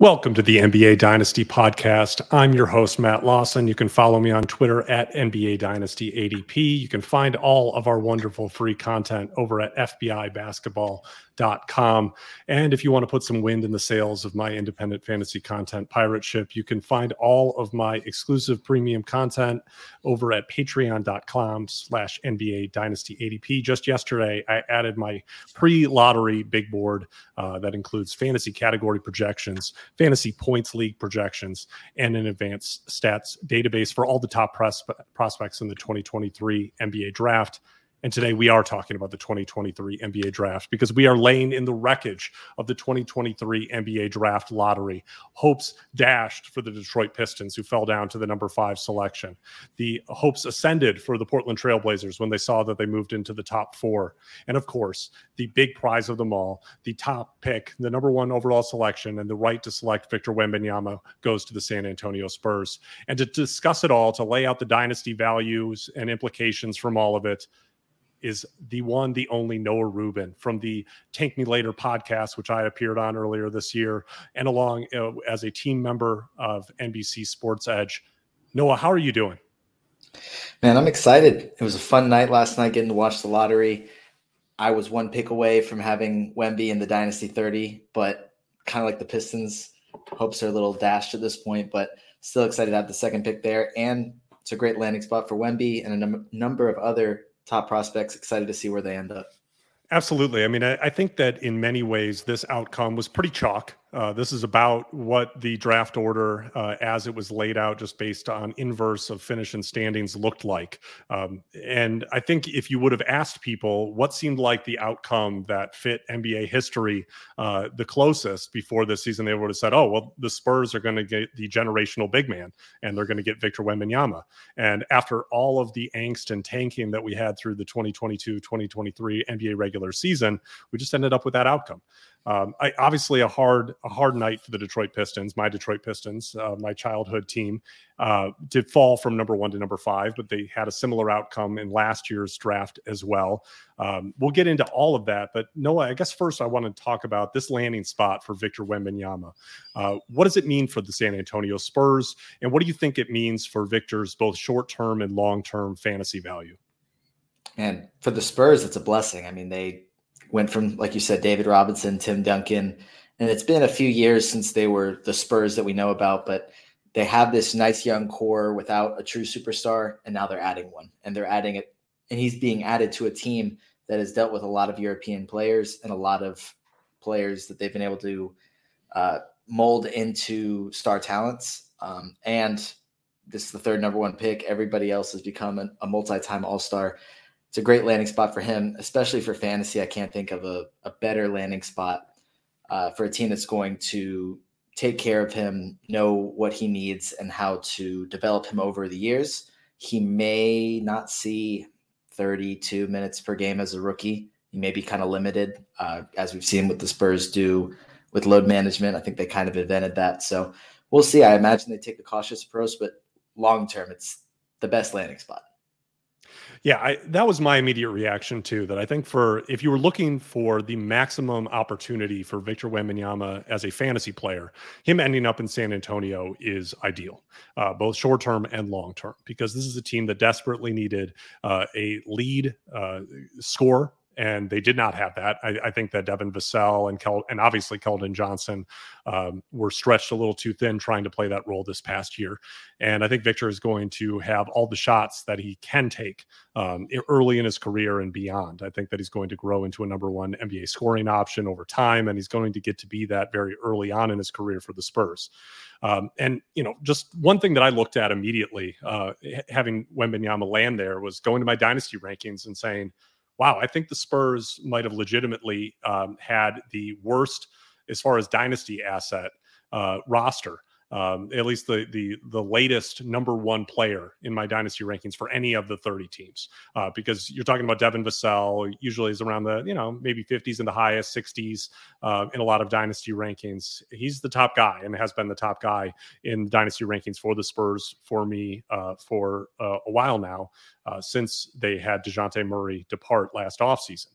Welcome to the NBA Dynasty podcast. I'm your host, Matt Lawson. You can follow me on Twitter at NBA Dynasty ADP. You can find all of our wonderful free content over at FBI Basketball com. And if you want to put some wind in the sails of my independent fantasy content pirate ship, you can find all of my exclusive premium content over at patreon.com slash NBA Dynasty ADP. Just yesterday, I added my pre-lottery big board uh, that includes fantasy category projections, fantasy points league projections, and an advanced stats database for all the top prospects in the 2023 NBA draft. And today we are talking about the 2023 NBA draft because we are laying in the wreckage of the 2023 NBA draft lottery. Hopes dashed for the Detroit Pistons, who fell down to the number five selection. The hopes ascended for the Portland Trailblazers when they saw that they moved into the top four. And of course, the big prize of them all, the top pick, the number one overall selection, and the right to select Victor Wembanyama goes to the San Antonio Spurs. And to discuss it all, to lay out the dynasty values and implications from all of it, is the one, the only Noah Rubin from the Tank Me Later podcast, which I appeared on earlier this year, and along uh, as a team member of NBC Sports Edge. Noah, how are you doing? Man, I'm excited. It was a fun night last night getting to watch the lottery. I was one pick away from having Wemby in the Dynasty 30, but kind of like the Pistons, hopes are a little dashed at this point, but still excited to have the second pick there. And it's a great landing spot for Wemby and a num- number of other top prospects. Excited to see where they end up. Absolutely. I mean, I, I, think that in many ways, this outcome was pretty chalk. Uh, this is about what the draft order, uh, as it was laid out, just based on inverse of finish and standings, looked like. Um, and I think if you would have asked people what seemed like the outcome that fit NBA history uh, the closest before this season, they would have said, "Oh, well, the Spurs are going to get the generational big man, and they're going to get Victor Wembanyama." And after all of the angst and tanking that we had through the 2022-2023 NBA regular season, we just ended up with that outcome. Um, I, obviously, a hard a hard night for the Detroit Pistons, my Detroit Pistons, uh, my childhood team, uh, did fall from number one to number five, but they had a similar outcome in last year's draft as well. Um, we'll get into all of that, but Noah, I guess first I want to talk about this landing spot for Victor Wembanyama. Uh, what does it mean for the San Antonio Spurs, and what do you think it means for Victor's both short term and long term fantasy value? And for the Spurs, it's a blessing. I mean, they went from, like you said, David Robinson, Tim Duncan, and it's been a few years since they were the Spurs that we know about, but they have this nice young core without a true superstar, and now they're adding one, and they're adding it, and he's being added to a team that has dealt with a lot of European players and a lot of players that they've been able to uh, mold into star talents. Um, and this is the third number one pick. Everybody else has become a, a multi-time All Star it's a great landing spot for him, especially for fantasy. I can't think of a, a better landing spot uh, for a team that's going to take care of him, know what he needs, and how to develop him over the years. He may not see 32 minutes per game as a rookie. He may be kind of limited, uh, as we've seen what the Spurs do with load management. I think they kind of invented that. So we'll see. I imagine they take a cautious approach, but long term, it's the best landing spot. Yeah, I, that was my immediate reaction too. That I think for if you were looking for the maximum opportunity for Victor Wembanyama as a fantasy player, him ending up in San Antonio is ideal, uh, both short term and long term, because this is a team that desperately needed uh, a lead uh, score and they did not have that. I, I think that Devin Vassell and Kel, and obviously Keldon Johnson um, were stretched a little too thin trying to play that role this past year. And I think Victor is going to have all the shots that he can take um, early in his career and beyond. I think that he's going to grow into a number one NBA scoring option over time, and he's going to get to be that very early on in his career for the Spurs. Um, and you know, just one thing that I looked at immediately, uh, having Wembanyama land there, was going to my dynasty rankings and saying wow, I think the Spurs might have legitimately um, had the worst as far as dynasty asset uh, roster um, at least the the the latest number one player in my dynasty rankings for any of the 30 teams. Uh, because you're talking about Devin Vassell, usually is around the you know maybe 50s and the highest 60s uh, in a lot of dynasty rankings. He's the top guy and has been the top guy in dynasty rankings for the Spurs for me uh, for uh, a while now uh, since they had Dejounte Murray depart last offseason.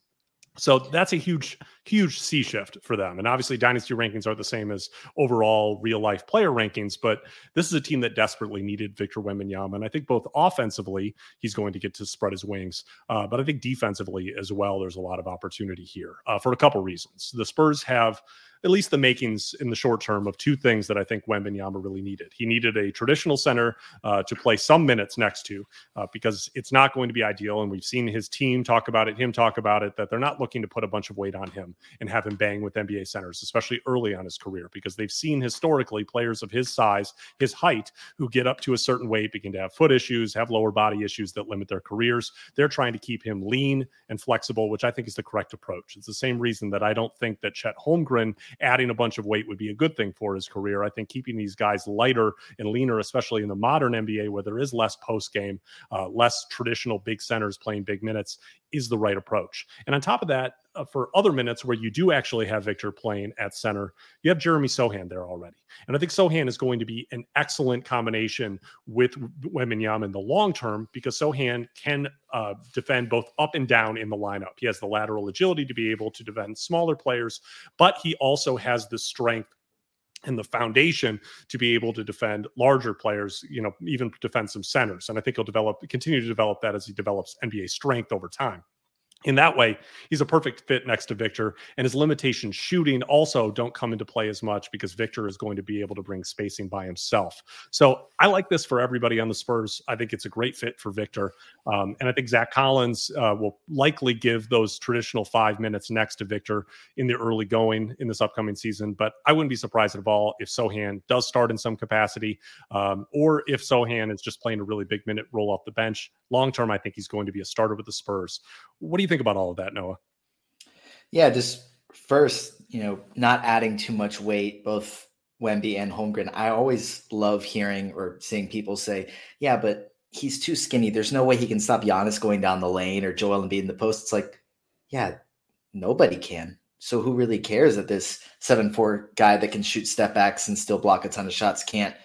So that's a huge, huge sea shift for them. And obviously, dynasty rankings aren't the same as overall real life player rankings. But this is a team that desperately needed Victor Wembanyama. And I think both offensively, he's going to get to spread his wings. Uh, but I think defensively as well, there's a lot of opportunity here uh, for a couple reasons. The Spurs have at least the makings in the short term of two things that I think Wembanyama really needed. He needed a traditional center uh, to play some minutes next to uh, because it's not going to be ideal. And we've seen his team talk about it, him talk about it, that they're not looking to put a bunch of weight on him and have him bang with NBA centers, especially early on his career, because they've seen historically players of his size, his height, who get up to a certain weight begin to have foot issues, have lower body issues that limit their careers. They're trying to keep him lean and flexible, which I think is the correct approach. It's the same reason that I don't think that Chet Holmgren adding a bunch of weight would be a good thing for his career. I think keeping these guys lighter and leaner, especially in the modern NBA where there is less post game, uh, less traditional big centers playing big minutes, is the right approach. And on top of that, uh, for other minutes where you do actually have Victor playing at center, you have Jeremy Sochan there already. And I think Sochan is going to be an excellent combination with Wembanyama in the long term because Sochan can uh, defend both up and down in the lineup. He has the lateral agility to be able to defend smaller players, but he also has the strength and the foundation to be able to defend larger players, you know, even defend some centers. And I think he'll develop, continue to develop that as he develops NBA strength over time in that way, he's a perfect fit next to Victor. And his limitations shooting also don't come into play as much because Victor is going to be able to bring spacing by himself. So I like this for everybody on the Spurs. I think it's a great fit for Victor. Um, and I think Zach Collins uh, will likely give those traditional five minutes next to Victor in the early going in this upcoming season. But I wouldn't be surprised at all if Sochan does start in some capacity um, or if Sochan is just playing a really big minute role off the bench. Long term, I think he's going to be a starter with the Spurs. What do you think about all of that, Noah? Yeah, just first, you know, not adding too much weight, both Wemby and Holmgren. I always love hearing or seeing people say, yeah, but he's too skinny. There's no way he can stop Giannis going down the lane or Joel Embiid in the post. It's like, yeah, nobody can. So who really cares that this seven four guy that can shoot step backs and still block a ton of shots can't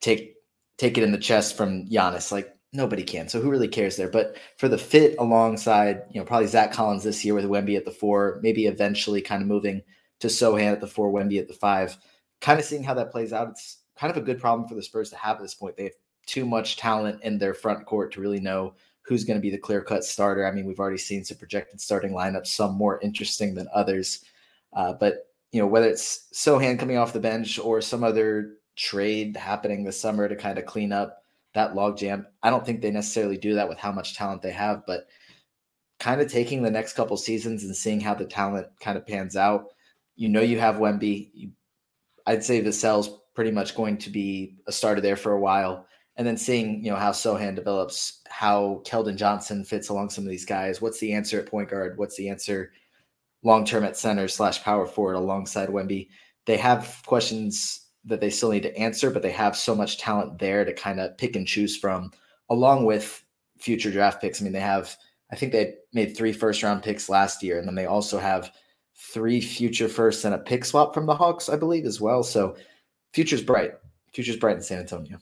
take take it in the chest from Giannis? Like nobody can. So who really cares there? But for the fit alongside, you know, probably Zach Collins this year with Wemby at the four, maybe eventually kind of moving to Sochan at the four, Wemby at the five, kind of seeing how that plays out. It's kind of a good problem for the Spurs to have at this point. They have too much talent in their front court to really know who's going to be the clear cut starter. I mean, we've already seen some projected starting lineups, some more interesting than others. Uh, but you know, whether it's Sochan coming off the bench or some other trade happening this summer to kind of clean up that logjam. I don't think they necessarily do that with how much talent they have, but kind of taking the next couple seasons and seeing how the talent kind of pans out. You know, you have Wemby. You, I'd say Vassell's pretty much going to be a starter there for a while. And then seeing, you know, how Sochan develops, how Keldon Johnson fits along some of these guys. What's the answer at point guard? What's the answer long term at center slash power forward alongside Wemby? They have questions that they still need to answer, but they have so much talent there to kind of pick and choose from, along with future draft picks. I mean, they have, I think they made three first round picks last year, and then they also have three future firsts and a pick swap from the Hawks, I believe, as well. So, future's bright. Future's bright in San Antonio.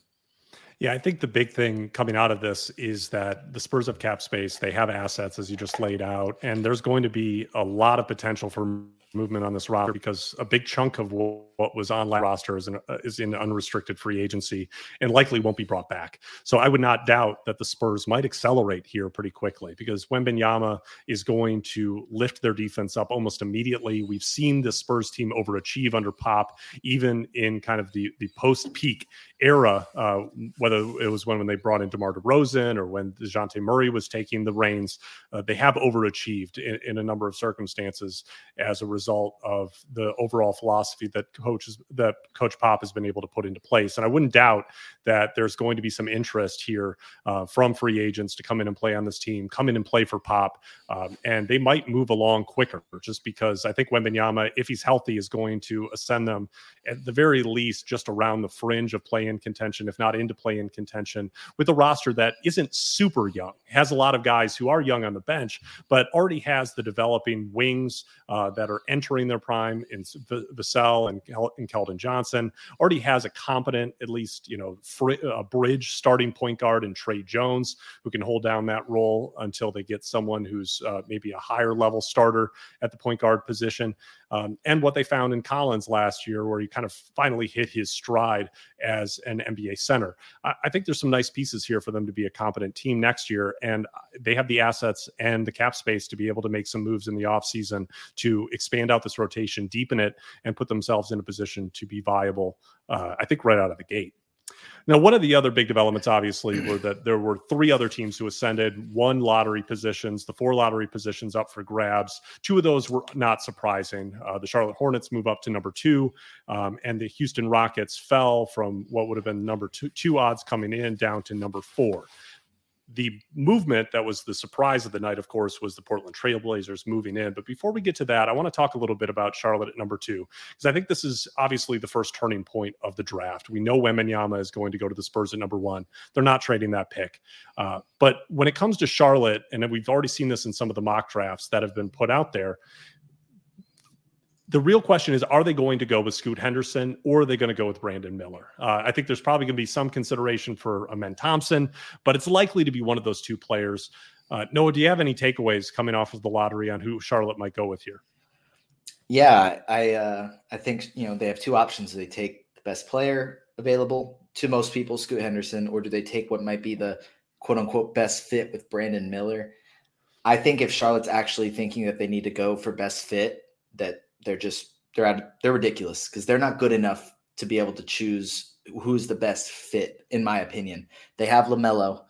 Yeah, I think the big thing coming out of this is that the Spurs have cap space. They have assets, as you just laid out, and there's going to be a lot of potential for movement on this roster because a big chunk of what was on last roster is in, uh, is in unrestricted free agency and likely won't be brought back. So I would not doubt that the Spurs might accelerate here pretty quickly because Wembanyama is going to lift their defense up almost immediately. We've seen the Spurs team overachieve under Pop, even in kind of the the post peak era, uh, whether it was when, when they brought in DeMar DeRozan or when Dejounte Murray was taking the reins, uh, they have overachieved in, in, a number of circumstances as a result of the overall philosophy that coaches that Coach Pop has been able to put into place. And I wouldn't doubt that there's going to be some interest here uh, from free agents to come in and play on this team, come in and play for Pop, um, and they might move along quicker just because I think Wembanyama, if he's healthy, is going to ascend them at the very least just around the fringe of play in contention, if not into play in contention, with a roster that isn't super young, has a lot of guys who are young on the bench, but already has the developing wings uh, that are entering their prime in v- Vassell and, and Keldon Johnson, already has a competent, at least, you know, fr- a bridge starting point guard in Tre Jones, who can hold down that role until they get someone who's uh, maybe a higher level starter at the point guard position um, and what they found in Collins last year, where he kind of finally hit his stride as an NBA center. I, I, think there's some nice pieces here for them to be a competent team next year, and they have the assets and the cap space to be able to make some moves in the offseason to expand out this rotation, deepen it, and put themselves in a position to be viable, uh, I think, right out of the gate. Now, one of the other big developments, obviously, were that there were three other teams who ascended, one lottery positions, the four lottery positions up for grabs. Two of those were not surprising. Uh, the Charlotte Hornets move up to number two, um, and the Houston Rockets fell from what would have been number two, two odds coming in down to number four the movement that was the surprise of the night, of course, was the Portland Trailblazers moving in. But before we get to that, I want to talk a little bit about Charlotte at number two, because I think this is obviously the first turning point of the draft. We know Wembanyama is going to go to the Spurs at number one. They're not trading that pick. Uh, but when it comes to Charlotte, and we've already seen this in some of the mock drafts that have been put out there, the real question is are they going to go with Scoot Henderson or are they going to go with Brandon Miller? Uh, I think there's probably going to be some consideration for Amen Thompson, but it's likely to be one of those two players. Uh, Noah, do you have any takeaways coming off of the lottery on who Charlotte might go with here? Yeah, I uh, I think you know they have two options. Do they take the best player available to most people, Scoot Henderson, or do they take what might be the quote unquote best fit with Brandon Miller? I think if Charlotte's actually thinking that they need to go for best fit, that they're just they're at, they're ridiculous because they're not good enough to be able to choose who's the best fit in my opinion. They have LaMelo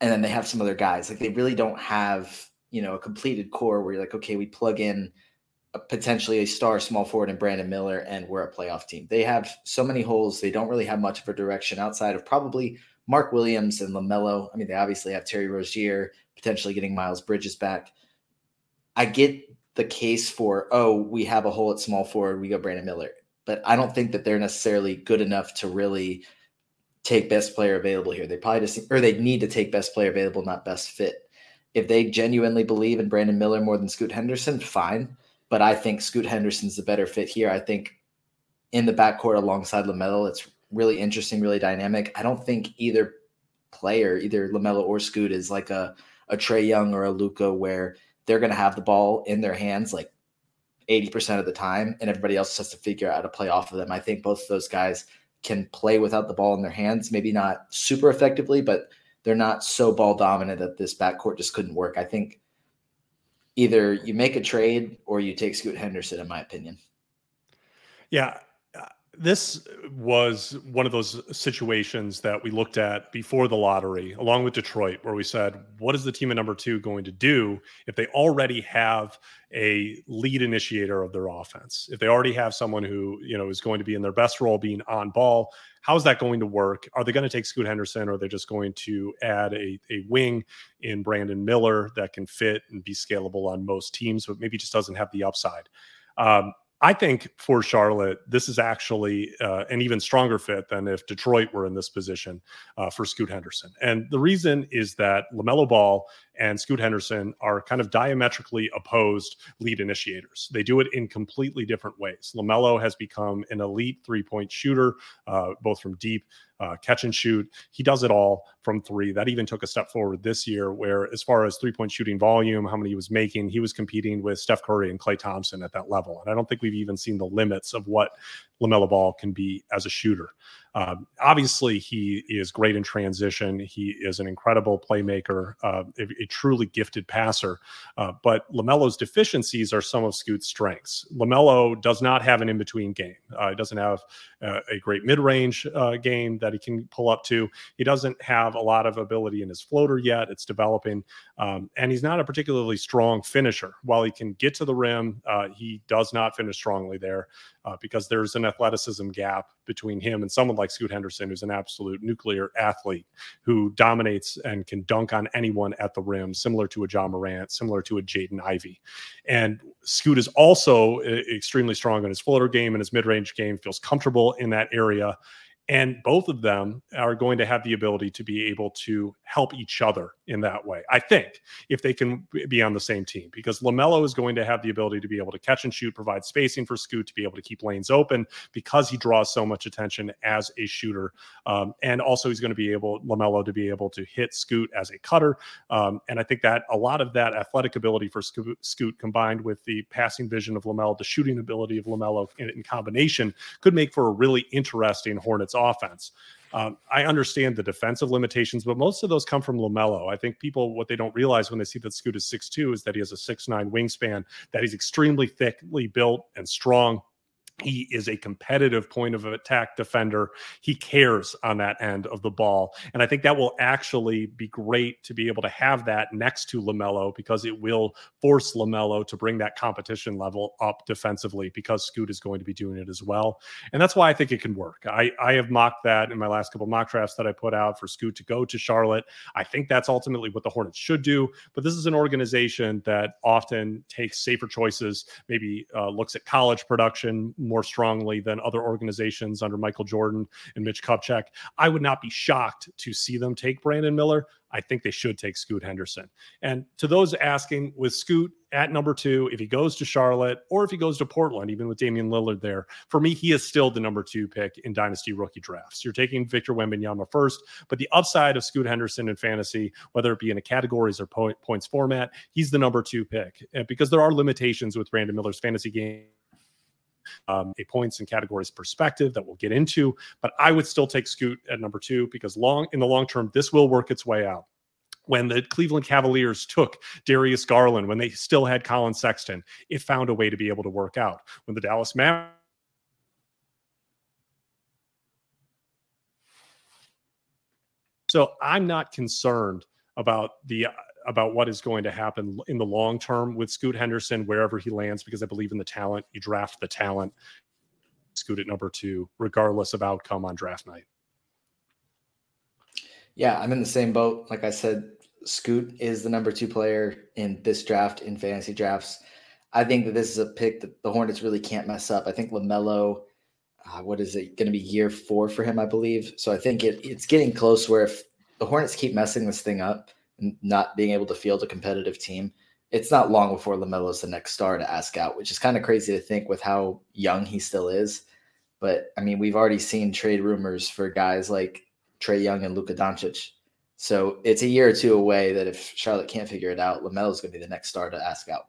and then they have some other guys. Like they really don't have, you know, a completed core where you're like, okay, we plug in a, potentially a star small forward and Brandon Miller and we're a playoff team. They have so many holes. They don't really have much of a direction outside of probably Mark Williams and LaMelo. I mean, they obviously have Terry Rozier, potentially getting Miles Bridges back. I get the case for oh we have a hole at small forward we go Brandon Miller. But I don't think that they're necessarily good enough to really take best player available here. They probably just or they need to take best player available not best fit. If they genuinely believe in Brandon Miller more than Scoot Henderson fine. But I think Scoot Henderson's the better fit here. I think in the backcourt alongside LaMelo it's really interesting really dynamic. I don't think either player either LaMelo or Scoot is like a a Trae Young or a Luka where they're going to have the ball in their hands like 80% of the time, and everybody else has to figure out how to play off of them. I think both of those guys can play without the ball in their hands, maybe not super effectively, but they're not so ball dominant that this backcourt just couldn't work. I think either you make a trade or you take Scoot Henderson, in my opinion. Yeah, this was one of those situations that we looked at before the lottery, along with Detroit, where we said, what is the team at number two going to do if they already have a lead initiator of their offense? If they already have someone who, you know, is going to be in their best role being on ball, how is that going to work? Are they going to take Scoot Henderson or are they just going to add a, a wing in Brandon Miller that can fit and be scalable on most teams, but maybe just doesn't have the upside? Um, I think for Charlotte, this is actually uh, an even stronger fit than if Detroit were in this position uh, for Scoot Henderson. And the reason is that LaMelo Ball and Scoot Henderson are kind of diametrically opposed lead initiators. They do it in completely different ways. LaMelo has become an elite three point shooter, uh, both from deep uh, catch and shoot. He does it all from three. That even took a step forward this year, where as far as three point shooting volume, how many he was making, he was competing with Steph Curry and Klay Thompson at that level. And I don't think we've even seen the limits of what LaMelo Ball can be as a shooter. Um, obviously, he is great in transition. He is an incredible playmaker, uh, a, a, truly gifted passer. Uh, but LaMelo's deficiencies are some of Scoot's strengths. LaMelo does not have an in between game. Uh, he doesn't have uh, a great mid range uh, game that he can pull up to. He doesn't have a lot of ability in his floater yet. It's developing. Um, and he's not a particularly strong finisher. While he can get to the rim, uh, he does not finish strongly there Uh, because there's an athleticism gap between him and someone like Scoot Henderson, who's an absolute nuclear athlete who dominates and can dunk on anyone at the rim, similar to a Ja Morant, similar to a Jaden Ivey. And Scoot is also uh, extremely strong in his floater game and his mid range game, feels comfortable in that area And both of them are going to have the ability to be able to help each other in that way. I think if they can be on the same team, because LaMelo is going to have the ability to be able to catch and shoot, provide spacing for Scoot to be able to keep lanes open because he draws so much attention as a shooter. Um, and also, he's going to be able, LaMelo, to be able to hit Scoot as a cutter. Um, and I think that a lot of that athletic ability for Scoot, combined with the passing vision of LaMelo, the shooting ability of LaMelo in, in combination could make for a really interesting Hornets offense. Um, I understand the defensive limitations, but most of those come from LaMelo. I think people, what they don't realize when they see that Scoot is six two is that he has a six nine wingspan, that he's extremely thickly built and strong he is a competitive point of attack defender. He cares on that end of the ball. And I think that will actually be great to be able to have that next to LaMelo because it will force LaMelo to bring that competition level up defensively because Scoot is going to be doing it as well. And that's why I think it can work. I, I have mocked that in my last couple mock drafts that I put out for Scoot to go to Charlotte. I think that's ultimately what the Hornets should do. But this is an organization that often takes safer choices, maybe uh, looks at college production more strongly than other organizations under Michael Jordan and Mitch Kupchak. I would not be shocked to see them take Brandon Miller. I think they should take Scoot Henderson. And to those asking, with Scoot at number two, if he goes to Charlotte or if he goes to Portland, even with Damian Lillard there, for me, he is still the number two pick in dynasty rookie drafts. You're taking Victor Wembanyama first, but the upside of Scoot Henderson in fantasy, whether it be in a categories or points format, he's the number two pick because there are limitations with Brandon Miller's fantasy game um, a points and categories perspective that we'll get into. But I would still take Scoot at number two because long in the long term, this will work its way out when the Cleveland Cavaliers took Darius Garland, when they still had Collin Sexton, it found a way to be able to work out. When the Dallas Mavericks So I'm not concerned about the about what is going to happen in the long term with Scoot Henderson wherever he lands because I believe in the talent. You draft the talent, Scoot at number two, regardless of outcome on draft night. Yeah, I'm in the same boat. Like I said, Scoot is the number two player in this draft in fantasy drafts. I think that this is a pick that the Hornets really can't mess up. I think LaMelo, uh, what is it going to be year four for him, I believe. So I think it, it's getting close where if the Hornets keep messing this thing up, not being able to field a competitive team, it's not long before LaMelo's the next star to ask out, which is kind of crazy to think with how young he still is. But I mean, we've already seen trade rumors for guys like Trae Young and Luka Doncic. So it's a year or two away that if Charlotte can't figure it out, LaMelo's going to be the next star to ask out.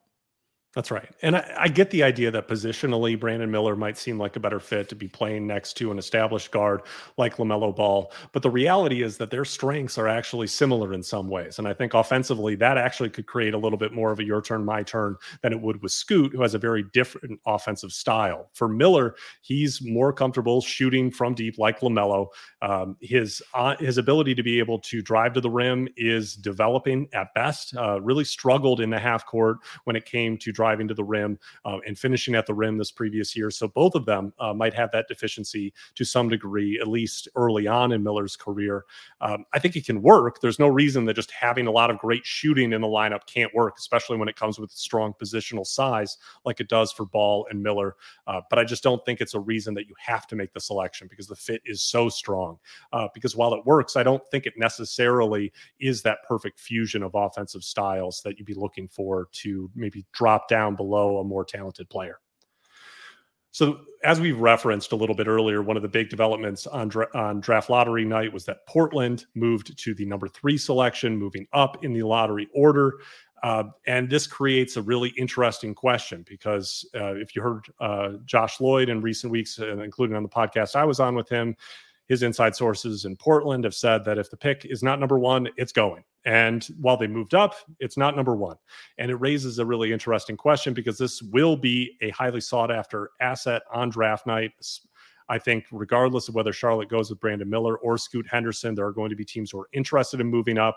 That's right. And I, I, get the idea that positionally, Brandon Miller might seem like a better fit to be playing next to an established guard like LaMelo Ball. But the reality is that their strengths are actually similar in some ways. And I think offensively, that actually could create a little bit more of a your turn, my turn than it would with Scoot, who has a very different offensive style. For Miller, he's more comfortable shooting from deep like LaMelo. Um, his, uh, his ability to be able to drive to the rim is developing at best, uh, really struggled in the half court when it came to driving to the rim uh, and finishing at the rim this previous year. So both of them uh, might have that deficiency to some degree, at least early on in Miller's career. Um, I think it can work. There's no reason that just having a lot of great shooting in the lineup can't work, especially when it comes with strong positional size like it does for Ball and Miller. Uh, but I just don't think it's a reason that you have to make the selection because the fit is so strong. Uh, because while it works, I don't think it necessarily is that perfect fusion of offensive styles that you'd be looking for to maybe drop down below a more talented player. So, as we've referenced a little bit earlier, one of the big developments on, dra- on draft lottery night was that Portland moved to the number three selection, moving up in the lottery order. Uh, and this creates a really interesting question because uh, if you heard uh, Josh Lloyd in recent weeks, uh, including on the podcast I was on with him, his inside sources in Portland have said that if the pick is not number one, it's going. And while they moved up, it's not number one. And it raises a really interesting question because this will be a highly sought after asset on draft night. I think, regardless of whether Charlotte goes with Brandon Miller or Scoot Henderson, there are going to be teams who are interested in moving up.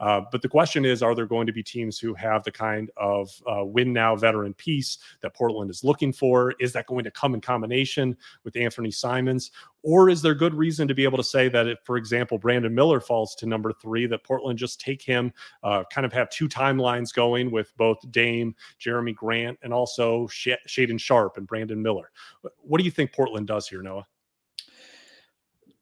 Uh, but the question is, are there going to be teams who have the kind of uh, win now veteran piece that Portland is looking for? Is that going to come in combination with Anthony Simons? Or is there good reason to be able to say that if, for example, Brandon Miller falls to number three, that Portland just take him, uh, kind of have two timelines going with both Dame, Jerami Grant, and also Sh- Shaedon Sharpe and Brandon Miller? What do you think Portland does here, Noah?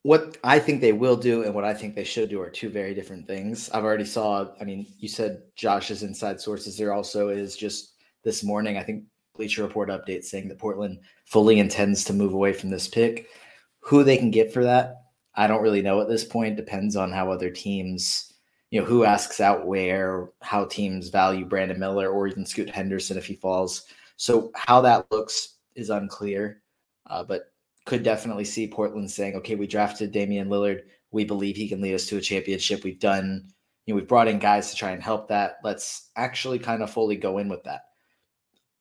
What I think they will do and what I think they should do are two very different things. I've already saw, I mean, you said Josh's inside sources. There also is just this morning, I think Bleacher Report update saying that Portland fully intends to move away from this pick. Who they can get for that, I don't really know at this point. Depends on how other teams, you know, who asks out where, how teams value Brandon Miller or even Scoot Henderson if he falls. So how that looks is unclear. Uh, but could definitely see Portland saying, okay, we drafted Damian Lillard. We believe he can lead us to a championship. We've done, you know, we've brought in guys to try and help that. Let's actually kind of fully go in with that.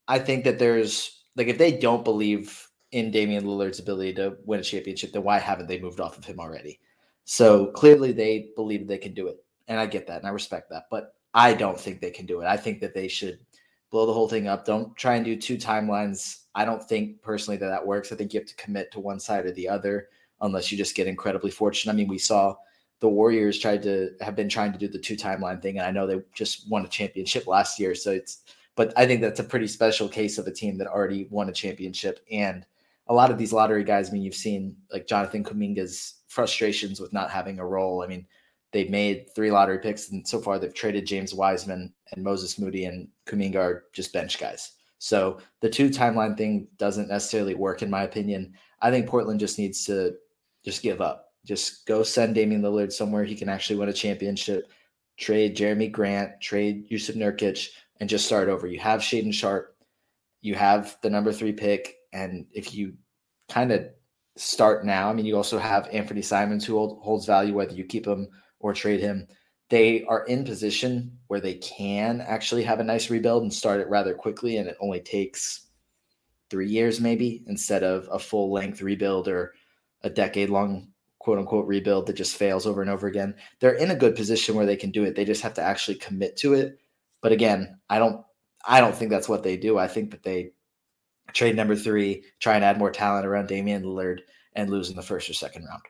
I think that there's like if they don't believe in Damian Lillard's ability to win a championship, then why haven't they moved off of him already? So clearly they believe they can do it. And I get that and I respect that. But I don't think they can do it. I think that they should blow the whole thing up. Don't try and do two timelines I don't think personally that that works. I think you have to commit to one side or the other unless you just get incredibly fortunate. I mean, we saw the Warriors tried to have been trying to do the two timeline thing, and I know they just won a championship last year. So it's, but I think that's a pretty special case of a team that already won a championship. And a lot of these lottery guys, I mean, you've seen like Jonathan Kuminga's frustrations with not having a role. I mean, they've made three lottery picks, and so far they've traded James Wiseman and Moses Moody, and Kuminga are just bench guys. So the two timeline thing doesn't necessarily work in my opinion. I think Portland just needs to just give up. Just go send Damian Lillard somewhere he can actually win a championship. Trade Jerami Grant, trade Jusuf Nurkic, and just start over. You have Shaedon Sharpe, you have the number three pick, and if you kind of start now, I mean, you also have Anthony Simons who hold, holds value whether you keep him or trade him. They are in position where they can actually have a nice rebuild and start it rather quickly and it only takes three years maybe instead of a full length rebuild or a decade long quote unquote rebuild that just fails over and over again. They're in a good position where they can do it. They just have to actually commit to it. But again i don't i don't think that's what they do. I think that they trade number three try and add more talent around damian lillard and lose in the first or second round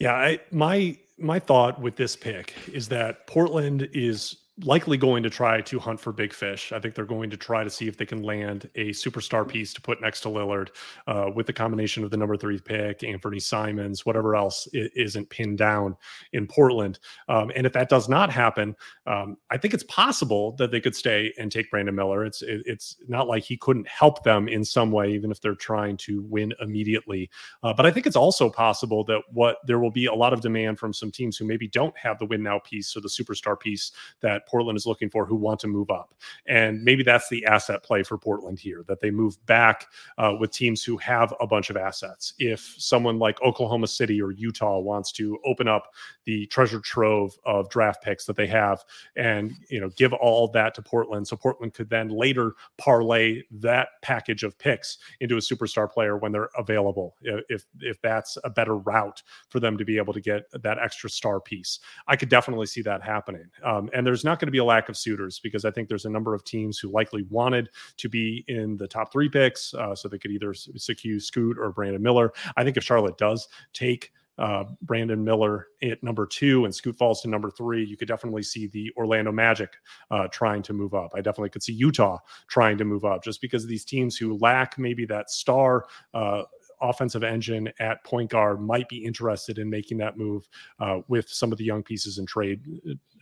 yeah I, my my thought with this pick is that Portland is likely going to try to hunt for big fish. I think they're going to try to see if they can land a superstar piece to put next to Lillard uh, with the combination of the number three pick, Anthony Simons, whatever else isn't pinned down in Portland. Um, and if that does not happen, um, I think it's possible that they could stay and take Brandon Miller. It's it, it's not like he couldn't help them in some way, even if they're trying to win immediately. Uh, but I think it's also possible that what there will be a lot of demand from some teams who maybe don't have the win now piece or the superstar piece that Portland is looking for who want to move up. And maybe that's the asset play for Portland here that they move back uh, with teams who have a bunch of assets. If someone like Oklahoma City or Utah wants to open up the treasure trove of draft picks that they have and you know give all that to Portland so Portland could then later parlay that package of picks into a superstar player when they're available if if that's a better route for them to be able to get that extra star piece. I could definitely see that happening. Um, and there's not going to be a lack of suitors because I think there's a number of teams who likely wanted to be in the top three picks, uh, so they could either secure Scoot or Brandon Miller. I think if Charlotte does take uh, Brandon Miller at number two and Scoot falls to number three, you could definitely see the Orlando Magic uh, trying to move up. I definitely could see Utah trying to move up just because these teams who lack maybe that star uh, offensive engine at point guard might be interested in making that move uh, with some of the young pieces and trade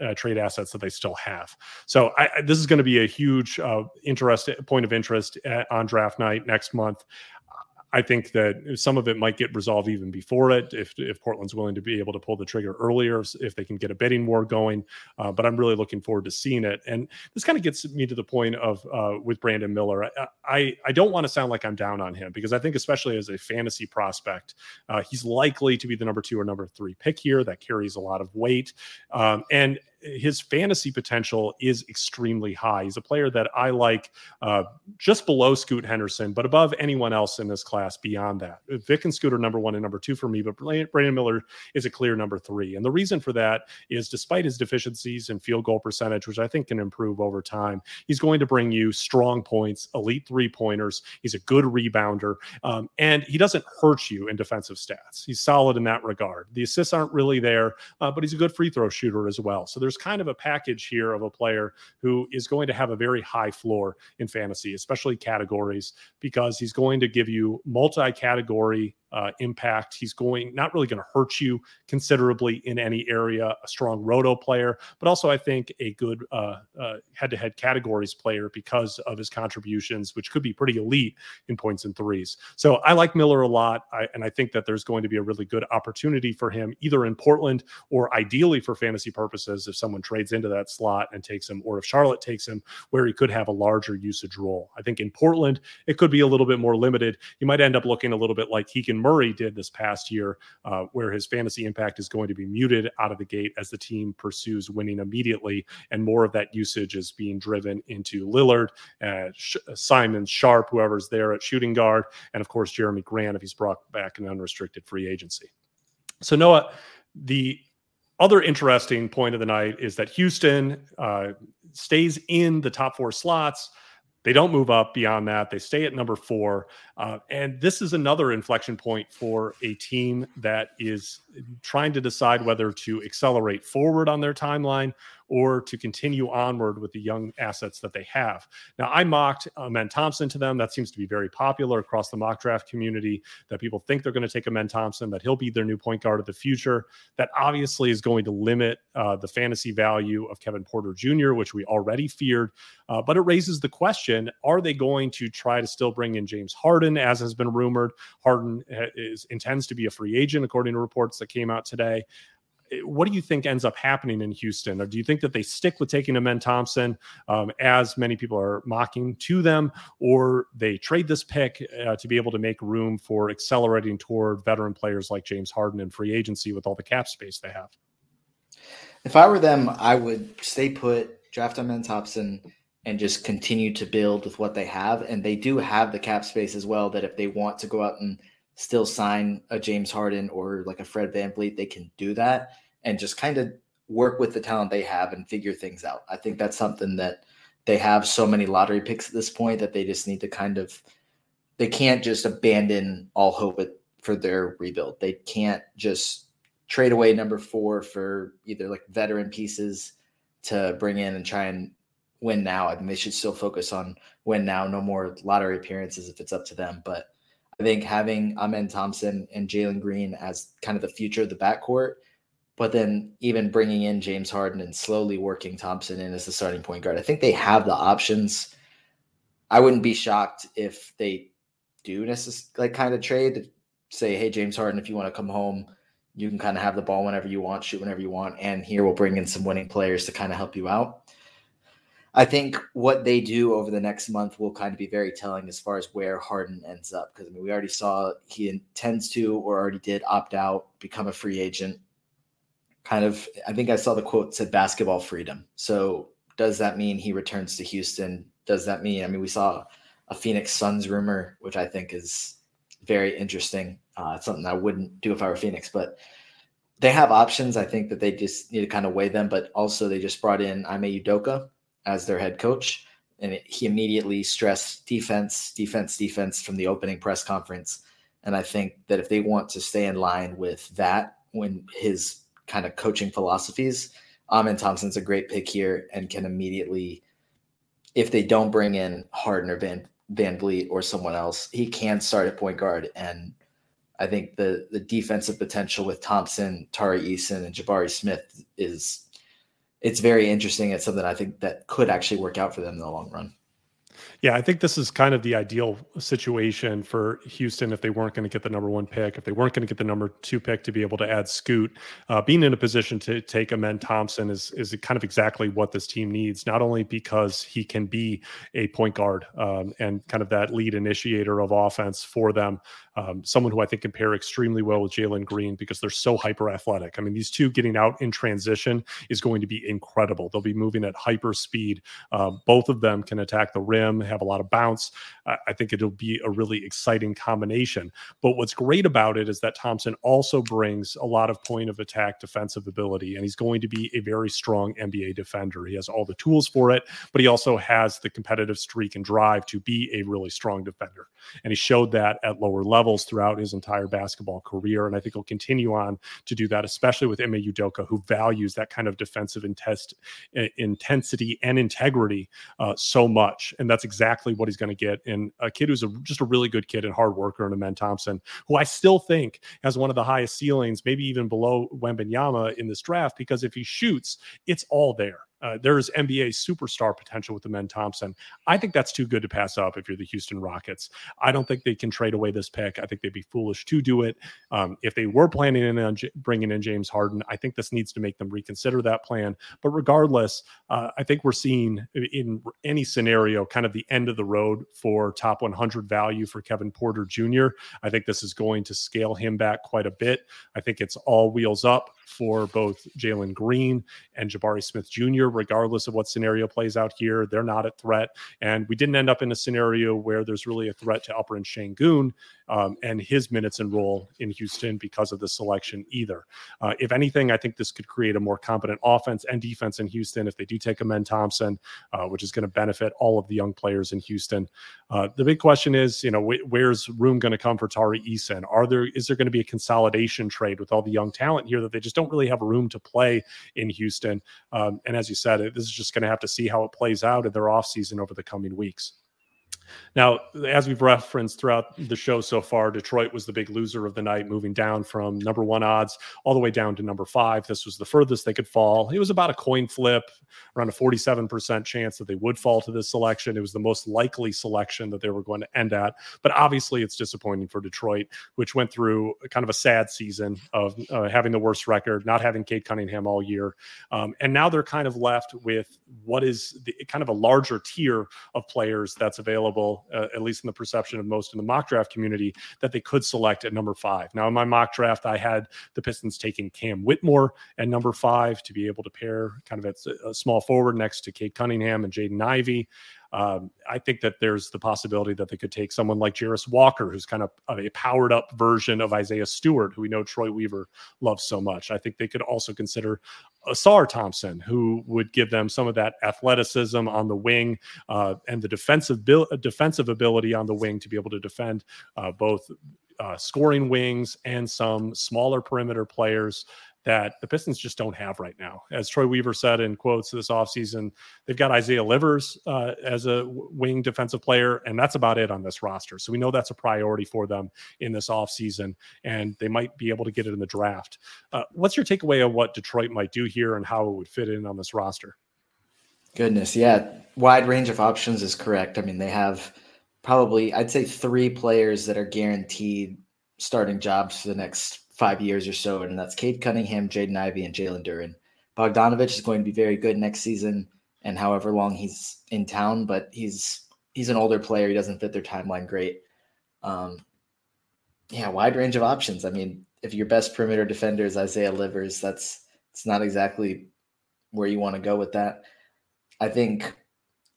uh, trade assets that they still have. So I, this is going to be a huge uh, interest point of interest at, on draft night next month. I think that some of it might get resolved even before it if, if Portland's willing to be able to pull the trigger earlier, if they can get a bidding war going. Uh, but I'm really looking forward to seeing it. And this kind of gets me to the point of uh, with Brandon Miller. I, I, I don't want to sound like I'm down on him because I think, especially as a fantasy prospect, uh, he's likely to be the number two or number three pick here. That carries a lot of weight. Um, and his fantasy potential is extremely high. He's a player that I like uh, just below Scoot Henderson, but above anyone else in this class beyond that. Vic and Scoot are number one and number two for me, but Brandon Miller is a clear number three. And the reason for that is despite his deficiencies in field goal percentage, which I think can improve over time, he's going to bring you strong points, elite three pointers. He's a good rebounder, um, and he doesn't hurt you in defensive stats. He's solid in that regard. The assists aren't really there, uh, but he's a good free throw shooter as well. So there's kind of a package here of a player who is going to have a very high floor in fantasy, especially categories, because he's going to give you multi category uh, impact. He's going not really going to hurt you considerably in any area. A strong roto player, but also I think a good uh, uh, head-to-head categories player because of his contributions, which could be pretty elite in points and threes. So I like Miller a lot, I, and I think that there's going to be a really good opportunity for him either in Portland or ideally for fantasy purposes if someone trades into that slot and takes him, or if Charlotte takes him, where he could have a larger usage role. I think in Portland it could be a little bit more limited. You might end up looking a little bit like Murray did this past year, uh, where his fantasy impact is going to be muted out of the gate as the team pursues winning immediately, and more of that usage is being driven into Lillard, uh, Sh- Simon Sharpe, whoever's there at shooting guard, and of course Jerami Grant if he's brought back in unrestricted free agency. So Noah, the other interesting point of the night is that Houston uh, stays in the top four slots. They don't move up beyond that. They stay at number four. Uh, and this is another inflection point for a team that is trying to decide whether to accelerate forward on their timeline or to continue onward with the young assets that they have. Now, I mocked Amen Thompson to them. That seems to be very popular across the mock draft community that people think they're going to take Amen Thompson, that he'll be their new point guard of the future. That obviously is going to limit uh, the fantasy value of Kevin Porter Jr., which we already feared. Uh, but it raises the question are they going to try to still bring in James Harden, as has been rumored? Harden uh, is, intends to be a free agent, according to reports that came out today. What do you think ends up happening in Houston? Or do you think that they stick with taking Amen Thompson, um, as many people are mocking to them, or they trade this pick uh, to be able to make room for accelerating toward veteran players like James Harden and free agency with all the cap space they have? If I were them, I would stay put, draft Amen Thompson, and just continue to build with what they have. And they do have the cap space as well that if they want to go out and still sign a James Harden or like a Fred Van VanVleet, they can do that and just kind of work with the talent they have and figure things out. I think that's something that they have so many lottery picks at this point that they just need to kind of they can't just abandon all hope for their rebuild. They can't just trade away number 4 for either like veteran pieces to bring in and try and win now. I mean, they should still focus on win now, no more lottery appearances if it's up to them. But I think having Amen Thompson and Jalen Green as kind of the future of the backcourt, but then even bringing in James Harden and slowly working Thompson in as the starting point guard, I think they have the options. I wouldn't be shocked if they do necessarily like kind of trade, say, hey, James Harden, if you want to come home, you can kind of have the ball whenever you want, shoot whenever you want. And here we'll bring in some winning players to kind of help you out. I think what they do over the next month will kind of be very telling as far as where Harden ends up. Because I mean, we already saw he intends to or already did opt out, become a free agent. Kind of, I think I saw the quote said basketball freedom. So does that mean he returns to Houston? Does that mean, I mean, we saw a Phoenix Suns rumor, which I think is very interesting. Uh, it's something I wouldn't do if I were Phoenix, but they have options. I think that they just need to kind of weigh them. But also, they just brought in Ime Udoka, as their head coach. And he immediately stressed defense, defense, defense from the opening press conference. And I think that if they want to stay in line with that, when his kind of coaching philosophies, Amen Thompson's a great pick here and can immediately, if they don't bring in Harden or Van VanVleet or someone else, he can start at point guard. And I think the the defensive potential with Thompson, Tari Eason, and Jabari Smith is it's very interesting. It's something I think that could actually work out for them in the long run. Yeah, I think this is kind of the ideal situation for Houston if they weren't going to get the number one pick, if they weren't going to get the number two pick to be able to add Scoot. Uh, being in a position to take Amen Thompson is is kind of exactly what this team needs. Not only because he can be a point guard um, and kind of that lead initiator of offense for them, um, someone who I think can pair extremely well with Jalen Green because they're so hyper athletic. I mean, these two getting out in transition is going to be incredible. They'll be moving at hyper speed. Uh, both of them can attack the rim, have a lot of bounce. I think it'll be a really exciting combination. But what's great about it is that Thompson also brings a lot of point of attack defensive ability, and he's going to be a very strong NBA defender. He has all the tools for it, but he also has the competitive streak and drive to be a really strong defender. And he showed that at lower levels levels throughout his entire basketball career. And I think he'll continue on to do that, especially with Ime Udoka, who values that kind of defensive intest, intensity and integrity uh, so much. And that's exactly what he's going to get. And a kid who's a, just a really good kid and hard worker in Amen Thompson, who I still think has one of the highest ceilings, maybe even below Wembanyama in this draft, because if he shoots, it's all there. Uh, there's NBA superstar potential with the men Thompson. I think that's too good to pass up if you're the Houston Rockets. I don't think they can trade away this pick. I think they'd be foolish to do it. Um, if they were planning on J- bringing in James Harden, I think this needs to make them reconsider that plan. But regardless, uh, I think we're seeing in any scenario kind of the end of the road for top 100 value for Kevin Porter Jr. I think this is going to scale him back quite a bit. I think it's all wheels up for both Jalen Green and Jabari Smith Jr., regardless of what scenario plays out here. They're not a threat. And we didn't end up in a scenario where there's really a threat to Alperen Sengun um, and his minutes and role in Houston because of the selection either. Uh, if anything, I think this could create a more competent offense and defense in Houston if they do take Amen Thompson, uh, which is going to benefit all of the young players in Houston. Uh, the big question is, you know, wh- where's room going to come for Tari Eason? Are there is there going to be a consolidation trade with all the young talent here that they just don't really have room to play in Houston? Um, and as you said, this is just going to have to see how it plays out in their offseason over the coming weeks. Now, as we've referenced throughout the show so far, Detroit was the big loser of the night, moving down from number one odds all the way down to number five. This was the furthest they could fall. It was about a coin flip, around a 47% chance that they would fall to this selection. It was the most likely selection that they were going to end at. But obviously, it's disappointing for Detroit, which went through kind of a sad season of uh, having the worst record, not having Cade Cunningham all year. Um, and now they're kind of left with what is the, kind of a larger tier of players that's available uh, at least in the perception of most in the mock draft community, that they could select at number five. Now, in my mock draft, I had the Pistons taking Cam Whitmore at number five to be able to pair kind of at a small forward next to Cade Cunningham and Jaden Ivey. Um, I think that there's the possibility that they could take someone like Jarace Walker, who's kind of a powered up version of Isaiah Stewart, who we know Troy Weaver loves so much. I think they could also consider Ausar Thompson, who would give them some of that athleticism on the wing uh, and the defensive bil- defensive ability on the wing to be able to defend uh, both uh, scoring wings and some smaller perimeter players that the Pistons just don't have right now. As Troy Weaver said in quotes this offseason, they've got Isaiah Livers uh, as a wing defensive player, and that's about it on this roster. So we know that's a priority for them in this offseason, and they might be able to get it in the draft. Uh, what's your takeaway of what Detroit might do here and how it would fit in on this roster? Goodness, yeah. Wide range of options is correct. I mean, they have probably, I'd say, three players that are guaranteed starting jobs for the next five years or so, and that's Cade Cunningham, Jaden Ivey, and Jalen Duren. Bogdanovich is going to be very good next season, and however long he's in town, but he's he's an older player. He doesn't fit their timeline great. Um, yeah, wide range of options. I mean, if your best perimeter defender is Isaiah Livers, that's it's not exactly where you want to go with that. I think,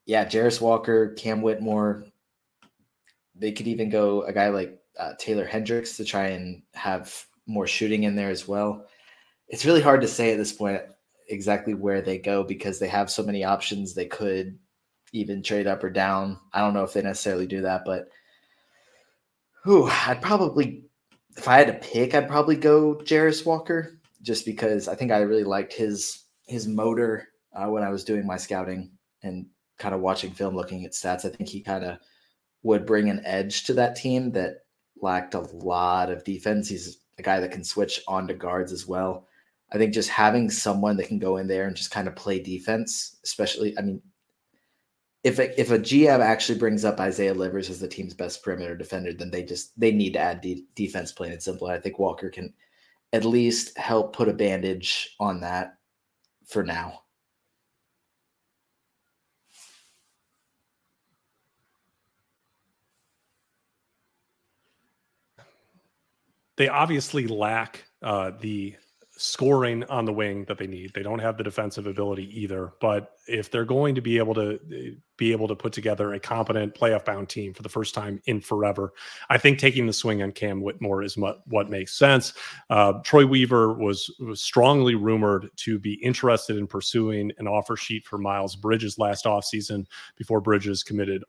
yeah, Jarace Walker, Cam Whitmore. They could even go a guy like uh, Taylor Hendricks to try and have more shooting in there as well. It's really hard to say at this point exactly where they go because they have so many options. They could even trade up or down. I don't know if they necessarily do that, but who I'd probably if I had to pick, I'd probably go Jarace Walker just because I think I really liked his his motor uh, when I was doing my scouting and kind of watching film, looking at stats. I think he kind of would bring an edge to that team that lacked a lot of defense. He's a guy that can switch on to guards as well. I think just having someone that can go in there and just kind of play defense, especially, I mean, if a, if a GM actually brings up Isaiah Livers as the team's best perimeter defender, then they just they need to add de- defense, plain and simple. I think Walker can at least help put a bandage on that for now. They obviously lack uh, the scoring on the wing that they need. They don't have the defensive ability either. But if they're going to be able to eh, be able to put together a competent playoff bound team for the first time in forever. I think taking the swing on Cam Whitmore is what, what makes sense. Uh, Troy Weaver was, was strongly rumored to be interested in pursuing an offer sheet for Miles Bridges last offseason before Bridges committed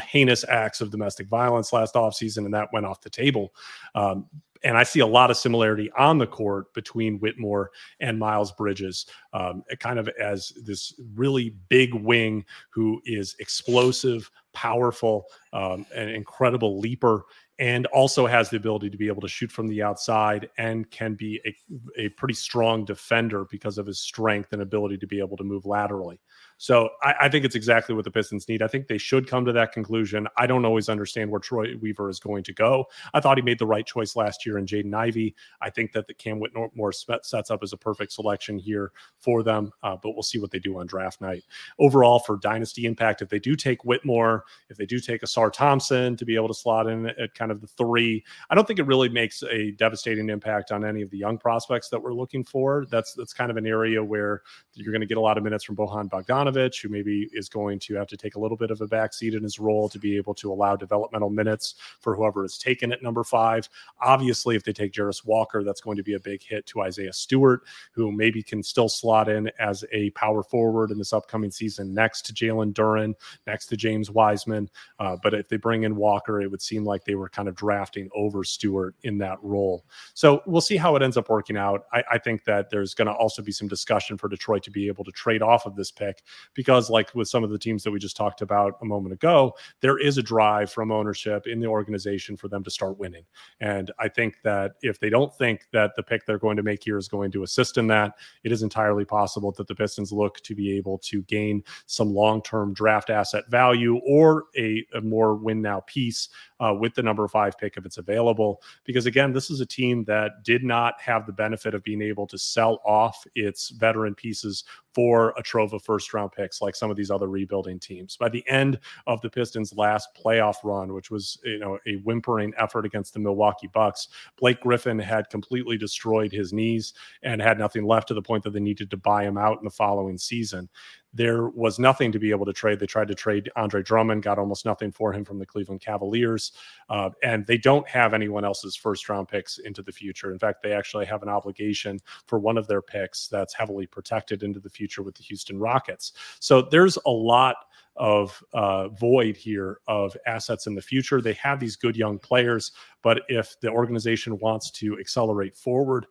heinous acts of domestic violence last offseason, and that went off the table. Um, And I see a lot of similarity on the court between Whitmore and Miles Bridges, um, kind of as this really big wing who is explosive, powerful, um, an incredible leaper and also has the ability to be able to shoot from the outside and can be a, a pretty strong defender because of his strength and ability to be able to move laterally. So I, I, think it's exactly what the Pistons need. I think they should come to that conclusion. I don't always understand where Troy Weaver is going to go. I thought he made the right choice last year in Jaden Ivey. I think that the Cam Whitmore sets up as a perfect selection here for them, uh, but we'll see what they do on draft night. Overall, for dynasty impact, if they do take Whitmore, if they do take Ausar Thompson to be able to slot in at kind of the three, I don't think it really makes a devastating impact on any of the young prospects that we're looking for. That's that's kind of an area where you're going to get a lot of minutes from Bohan Bogdan Bogdanovich, who maybe is going to have to take a little bit of a backseat in his role to be able to allow developmental minutes for whoever is taken at number five. Obviously, if they take Jarace Walker, that's going to be a big hit to Isaiah Stewart, who maybe can still slot in as a power forward in this upcoming season next to Jalen Duren, next to James Wiseman. Uh, but if they bring in Walker, it would seem like they were kind of drafting over Stewart in that role. So we'll see how it ends up working out. I, I think that there's going to also be some discussion for Detroit to be able to trade off of this pick because, like with some of the teams that we just talked about a moment ago, there is a drive from ownership in the organization for them to start winning. And I think that if they don't think that the pick they're going to make here is going to assist in that, it is entirely possible that the Pistons look to be able to gain some long term draft asset value or a, a more win now piece uh, with the number five pick if it's available. Because again, this is a team that did not have the benefit of being able to sell off its veteran pieces for a trove of first round picks like some of these other rebuilding teams. By the end of the Pistons' last playoff run, which was you know a whimpering effort against the Milwaukee Bucks, Blake Griffin had completely destroyed his knees and had nothing left to the point that they needed to buy him out in the following season there was nothing to be able to trade. They tried to trade Andre Drummond, got almost nothing for him from the Cleveland Cavaliers. Uh, and they don't have anyone else's first round picks into the future. In fact, they actually have an obligation for one of their picks that's heavily protected into the future with the Houston Rockets. So there's a lot of uh, void here of assets in the future. They have these good young players, but if the organization wants to accelerate forward,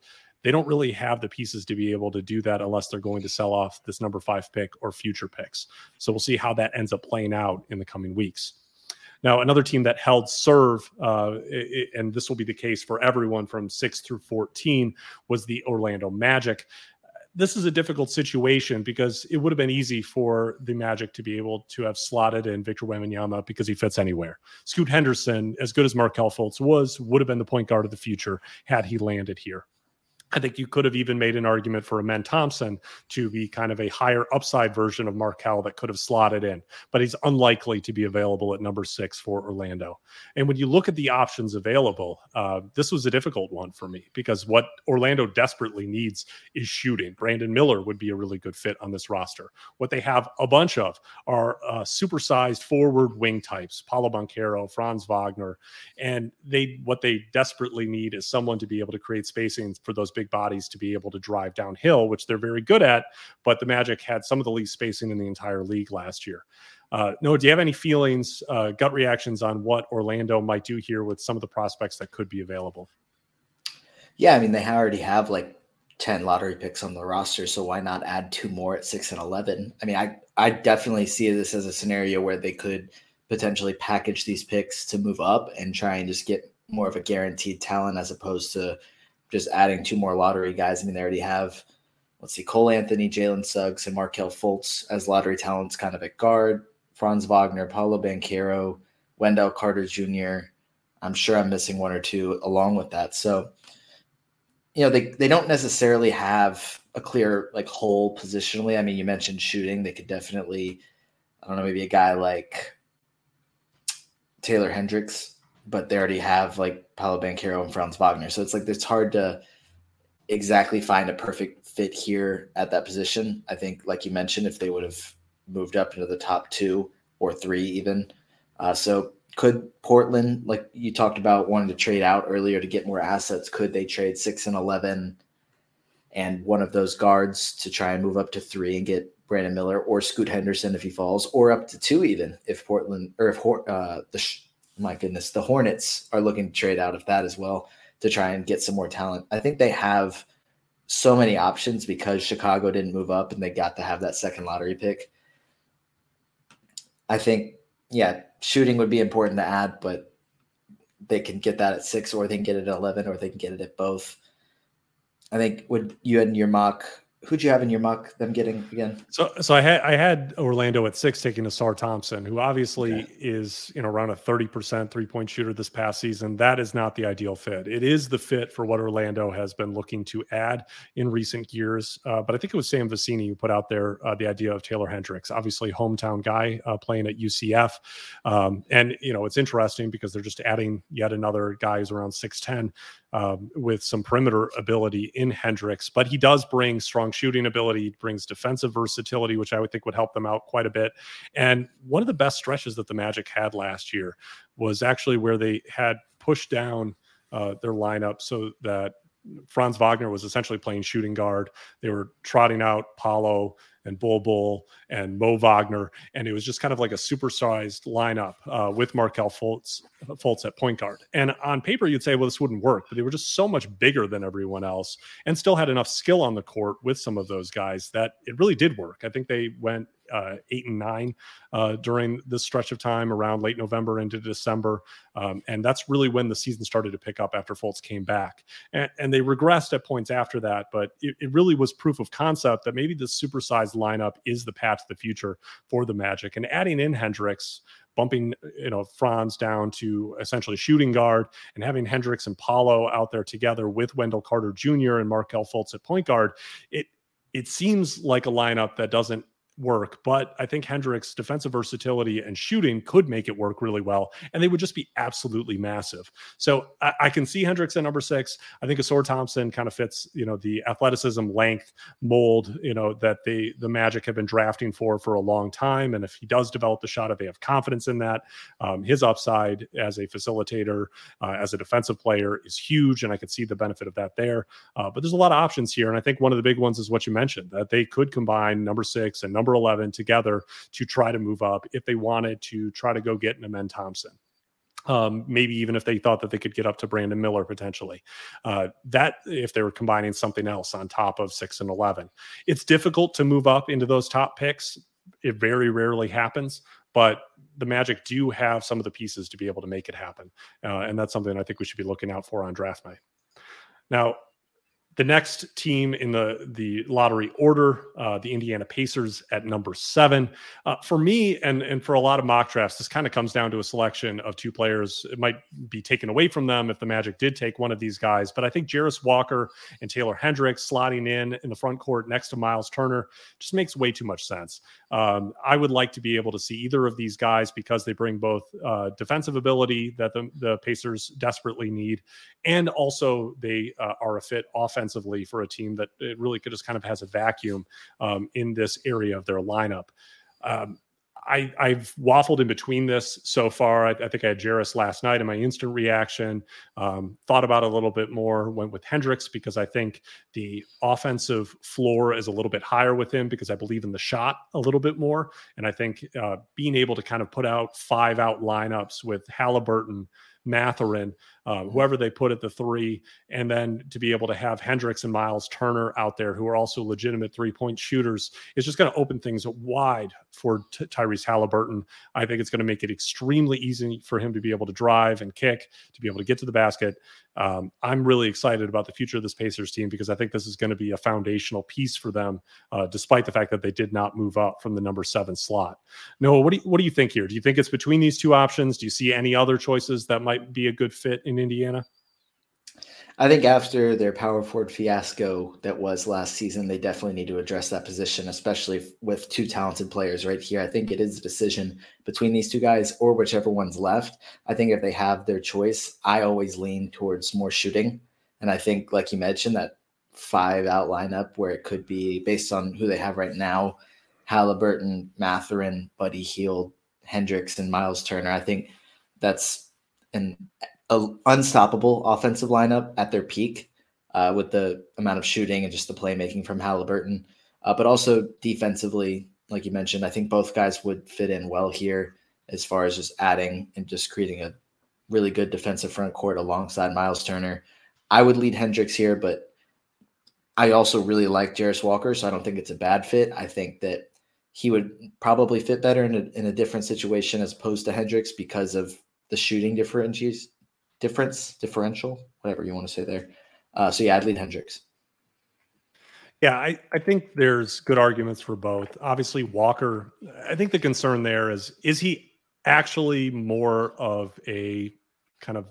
they don't really have the pieces to be able to do that unless they're going to sell off this number five pick or future picks. So we'll see how that ends up playing out in the coming weeks. Now, another team that held serve, uh, it, and this will be the case for everyone from 6 through 14, was the Orlando Magic. This is a difficult situation because it would have been easy for the Magic to be able to have slotted in Victor Wembanyama because he fits anywhere. Scoot Henderson, as good as Markelle Fultz was, would have been the point guard of the future had he landed here. I think you could have even made an argument for Amen Thompson to be kind of a higher upside version of Markelle that could have slotted in, but he's unlikely to be available at number six for Orlando. And when you look at the options available, uh, this was a difficult one for me because what Orlando desperately needs is shooting. Brandon Miller would be a really good fit on this roster. What they have a bunch of are uh, supersized forward wing types, Paolo Banchero, Franz Wagner, and they what they desperately need is someone to be able to create spacing for those big bodies to be able to drive downhill, which they're very good at. But the Magic had some of the least spacing in the entire league last year. Uh, no, do you have any feelings, uh, gut reactions on what Orlando might do here with some of the prospects that could be available? Yeah, I mean, they already have like 10 lottery picks on the roster, so why not add two more at 6 and 11? I mean, I, I definitely see this as a scenario where they could potentially package these picks to move up and try and just get more of a guaranteed talent as opposed to just adding two more lottery guys. I mean, they already have, let's see, Cole Anthony, Jalen Suggs, and Markelle Fultz as lottery talents kind of at guard. Franz Wagner, Paolo Banchero, Wendell Carter Jr. I'm sure I'm missing one or two along with that. So, you know, they, they don't necessarily have a clear like hole positionally. I mean, you mentioned shooting. They could definitely, I don't know, maybe a guy like Taylor Hendricks but they already have like Paolo Banchero and Franz Wagner. So it's like it's hard to exactly find a perfect fit here at that position. I think, like you mentioned, if they would have moved up into the top two or three, even. Uh, so could Portland, like you talked about, wanting to trade out earlier to get more assets? Could they trade six and eleven and one of those guards to try and move up to three and get Brandon Miller or Scoot Henderson if he falls, or up to two even if Portland or if uh, the my goodness, the Hornets are looking to trade out of that as well. to try and get some more talent. I think they have so many options because Chicago didn't move up and they got to have that second lottery pick. I think, yeah, shooting would be important to add, but they can get that at six or they can get it at 11 or they can get it at both. I think would you had in your mock who'd you have in your mock them getting again? So so I had I had Orlando at six taking Ausar Thompson, who obviously okay. is you know around a 30% three-point shooter this past season. That is not the ideal fit. It is the fit for what Orlando has been looking to add in recent years. Uh, but I think it was Sam Vecenie who put out there uh, the idea of Taylor Hendricks, obviously hometown guy uh, playing at UCF. Um, and you know it's interesting because they're just adding yet another guy who's around 6'10 um, with some perimeter ability in Hendricks, but he does bring strong shooting ability, brings defensive versatility, which I would think would help them out quite a bit. And one of the best stretches that the Magic had last year was actually where they had pushed down uh, their lineup so that Franz Wagner was essentially playing shooting guard. They were trotting out Paolo and Bol Bol and Mo Wagner, and it was just kind of like a supersized lineup uh, with Markelle Fultz, Fultz at point guard. And on paper, you'd say, well, this wouldn't work, but they were just so much bigger than everyone else, and still had enough skill on the court with some of those guys that it really did work. I think they went uh, eight and nine uh, during this stretch of time around late November into December. Um, and that's really when the season started to pick up after Fultz came back. And, and they regressed at points after that, but it, it, really was proof of concept that maybe this supersized lineup is the path to the future for the Magic. And adding in Hendricks, bumping you know Franz down to essentially shooting guard and having Hendricks and Paolo out there together with Wendell Carter Jr. and Markelle Fultz at point guard, it it seems like a lineup that doesn't work, but I think Hendricks' defensive versatility and shooting could make it work really well, and they would just be absolutely massive. So I, I can see Hendricks at number six. I think Ausar Thompson kind of fits, you know, the athleticism, length, mold, you know, that the the Magic have been drafting for for a long time. And if he does develop the shot, if they have confidence in that, um, his upside as a facilitator, uh, as a defensive player, is huge, and I could see the benefit of that there. Uh, but there's a lot of options here, and I think one of the big ones is what you mentioned that they could combine number six and number number 11 together to try to move up if they wanted to try to go get an Thompson. Um, maybe even if they thought that they could get up to Brandon Miller potentially. Uh, that if they were combining something else on top of six and 11. It's difficult to move up into those top picks. It very rarely happens, but the Magic do have some of the pieces to be able to make it happen. Uh, and that's something I think we should be looking out for on draft night. Now, the next team in the the lottery order, uh, the Indiana Pacers at number seven. Uh, for me, and and for a lot of mock drafts, this kind of comes down to a selection of two players. It might be taken away from them if the Magic did take one of these guys, but I think Jarace Walker and Taylor Hendricks slotting in in the front court next to Miles Turner just makes way too much sense. Um, I would like to be able to see either of these guys because they bring both uh, defensive ability that the, the Pacers desperately need, and also they uh, are a fit offensively for a team that it really could just kind of has a vacuum um, in this area of their lineup. Um, I, I've waffled in between this so far. I, I think I had Jarace last night in my instant reaction. Um, thought about it a little bit more. Went with Hendricks because I think the offensive floor is a little bit higher with him because I believe in the shot a little bit more. And I think uh, being able to kind of put out five out lineups with Halliburton, Mathurin, uh, whoever they put at the three, and then to be able to have Hendricks and Miles Turner out there, who are also legitimate three point shooters, is just going to open things wide for T- Tyrese Halliburton. I think it's going to make it extremely easy for him to be able to drive and kick, to be able to get to the basket. Um, I'm really excited about the future of this Pacers team because I think this is going to be a foundational piece for them, uh, despite the fact that they did not move up from the number seven slot. Noah, what do you, what do you think here? Do you think it's between these two options? Do you see any other choices that might be a good fit in in Indiana? I think after their power forward fiasco that was last season, they definitely need to address that position, especially with two talented players right here. I think it is a decision between these two guys or whichever one's left. I think if they have their choice, I always lean towards more shooting. And I think, like you mentioned, that five out lineup where it could be based on who they have right now Halliburton, Mathurin, Buddy Hield, Hendricks, and Miles Turner. I think that's an a unstoppable offensive lineup at their peak uh, with the amount of shooting and just the playmaking from Halliburton, uh, but also defensively, like you mentioned, I think both guys would fit in well here as far as just adding and just creating a really good defensive front court alongside Miles Turner. I would lead Hendricks here, but I also really like Jarace Walker, so I don't think it's a bad fit. I think that he would probably fit better in a, in a different situation as opposed to Hendricks because of the shooting differentials, difference, differential, whatever you want to say there. Uh, so yeah, I'd Hendricks. Yeah, I, I think there's good arguments for both. Obviously, Walker, I think the concern there is is he actually more of a kind of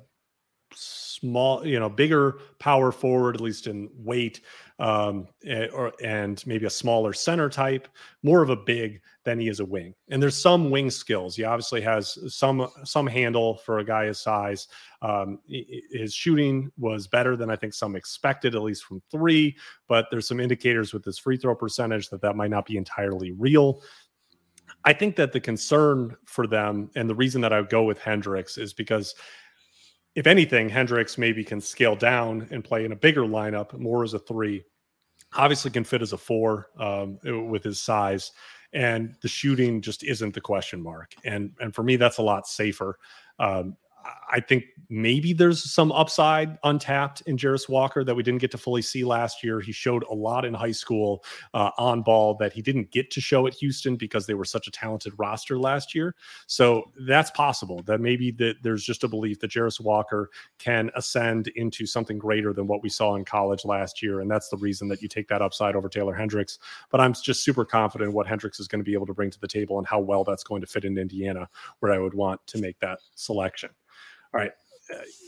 small, you know, bigger power forward, at least in weight, um, eh, or, and maybe a smaller center type, more of a big than he is a wing. And there's some wing skills. He obviously has some some handle for a guy his size. Um, his shooting was better than I think some expected, at least from three. But there's some indicators with his free throw percentage that that might not be entirely real. I think that the concern for them and the reason that I would go with Hendricks is because if anything, Hendricks maybe can scale down and play in a bigger lineup, more as a three. Obviously, can fit as a four um, with his size, and the shooting just isn't the question mark. And and for me, that's a lot safer. Um, I think maybe there's some upside untapped in Jarace Walker that we didn't get to fully see last year. He showed a lot in high school uh, on ball that he didn't get to show at Houston because they were such a talented roster last year. So that's possible that maybe that there's just a belief that Jarace Walker can ascend into something greater than what we saw in college last year. And that's the reason that you take that upside over Taylor Hendricks. But I'm just super confident what Hendricks is going to be able to bring to the table and how well that's going to fit in Indiana, where I would want to make that selection. All right.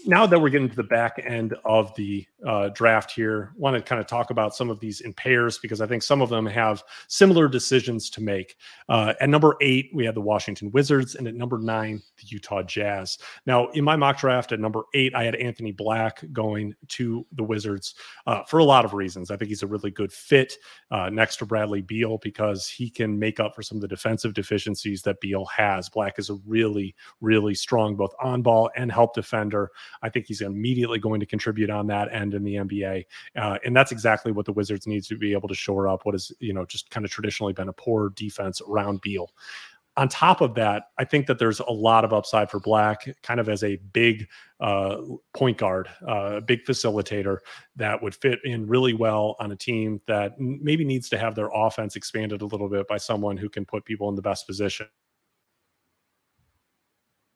Now that we're getting to the back end of the uh, draft here, I want to kind of talk about some of these in pairs because I think some of them have similar decisions to make. Uh, at number eight, we had the Washington Wizards, and at number nine, the Utah Jazz. Now, in my mock draft at number eight, I had Anthony Black going to the Wizards uh, for a lot of reasons. I think he's a really good fit uh, next to Bradley Beal because he can make up for some of the defensive deficiencies that Beal has. Black is a really, really strong both on ball and help defender. I think he's immediately going to contribute on that end in the NBA. Uh, and that's exactly what the Wizards need to be able to shore up what has, you know, just kind of traditionally been a poor defense around Beal on top of that, I think that there's a lot of upside for Black, kind of as a big uh, point guard, uh, a uh, big facilitator that would fit in really well on a team that maybe needs to have their offense expanded a little bit by someone who can put people in the best position.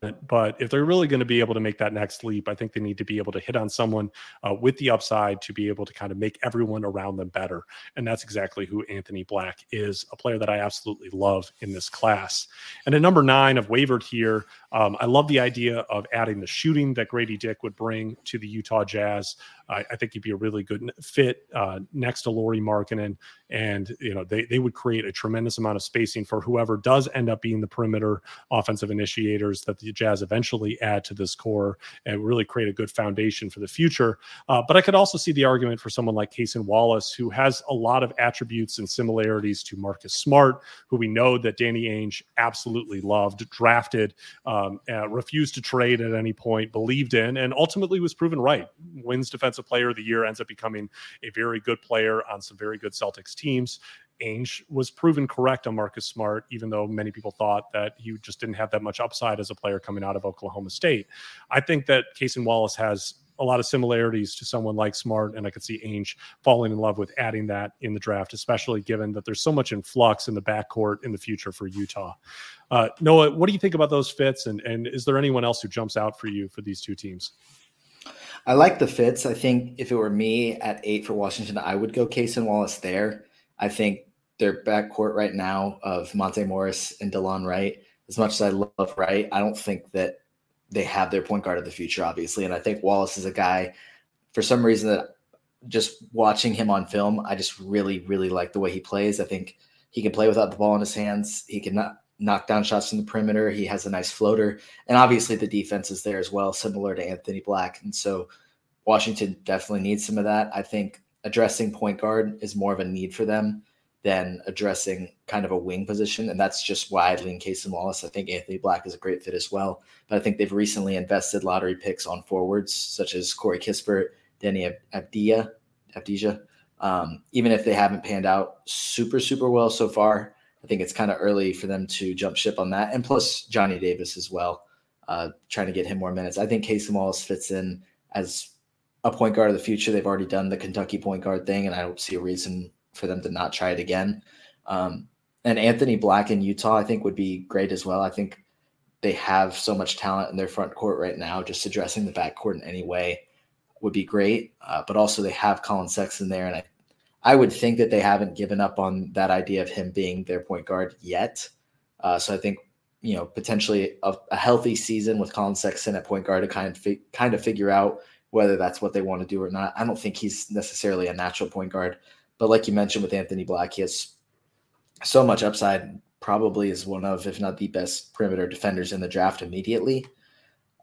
But if they're really going to be able to make that next leap, I think they need to be able to hit on someone uh, with the upside to be able to kind of make everyone around them better. And that's exactly who Anthony Black is, a player that I absolutely love in this class. And at number nine, I've wavered here. Um, I love the idea of adding the shooting that Grady Dick would bring to the Utah Jazz. I, I think he'd be a really good fit uh, next to Lauri Markkanen. And, you know, they, they would create a tremendous amount of spacing for whoever does end up being the perimeter offensive initiators that the Jazz eventually add to this core and really create a good foundation for the future. Uh, but I could also see the argument for someone like Cason Wallace, who has a lot of attributes and similarities to Marcus Smart, who we know that Danny Ainge absolutely loved, drafted, um, uh, refused to trade at any point, believed in, and ultimately was proven right. Wins defensive Player of the Year, ends up becoming a very good player on some very good Celtics teams. Ainge was proven correct on Marcus Smart, even though many people thought that he just didn't have that much upside as a player coming out of Oklahoma State. I think that Cason Wallace has a lot of similarities to someone like Smart, and I could see Ainge falling in love with adding that in the draft, especially given that there's so much in flux in the backcourt in the future for Utah. Uh, Noah, what do you think about those fits, and and is there anyone else who jumps out for you for these two teams? I like the fits. I think if it were me at eight for Washington, I would go Cason Wallace there. I think their backcourt right now of Monte Morris and Delon Wright, as much as I love Wright, I don't think that they have their point guard of the future, obviously. And I think Wallace is a guy, for some reason, that just watching him on film, I just really, really like the way he plays. I think he can play without the ball in his hands. He can not knock down shots from the perimeter. He has a nice floater. And obviously the defense is there as well, similar to Anthony Black. And so Washington definitely needs some of that. I think addressing point guard is more of a need for them than addressing kind of a wing position. And that's just why I lean Cason Wallace. I think Anthony Black is a great fit as well. But I think they've recently invested lottery picks on forwards such as Corey Kispert, Deni Avdija, Avdija. Um, even if they haven't panned out super, super well so far, I think it's kind of early for them to jump ship on that. And plus Johnny Davis as well, uh, trying to get him more minutes. I think Cason Wallace fits in as a point guard of the future. They've already done the Kentucky point guard thing, and I don't see a reason for them to not try it again. Um, and Anthony Black in Utah, I think, would be great as well. I think they have so much talent in their front court right now. Just addressing the back court in any way would be great. Uh, but also, they have Collin Sexton there, and I, I would think that they haven't given up on that idea of him being their point guard yet. Uh, so I think you know potentially a, a, healthy season with Collin Sexton at point guard to kind of fi- kind of figure out whether that's what they want to do or not. I don't think he's necessarily a natural point guard, but like you mentioned with Anthony Black, he has so much upside. Probably is one of, if not the best perimeter defenders in the draft immediately.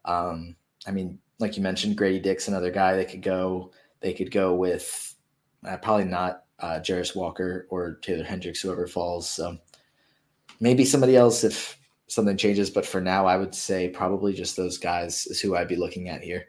Um, I mean, like you mentioned, Grady Dick's another guy they could go. They could go with uh, probably not uh, Jarace Walker or Taylor Hendricks, whoever falls. So maybe somebody else if something changes. But for now, I would say probably just those guys is who I'd be looking at here.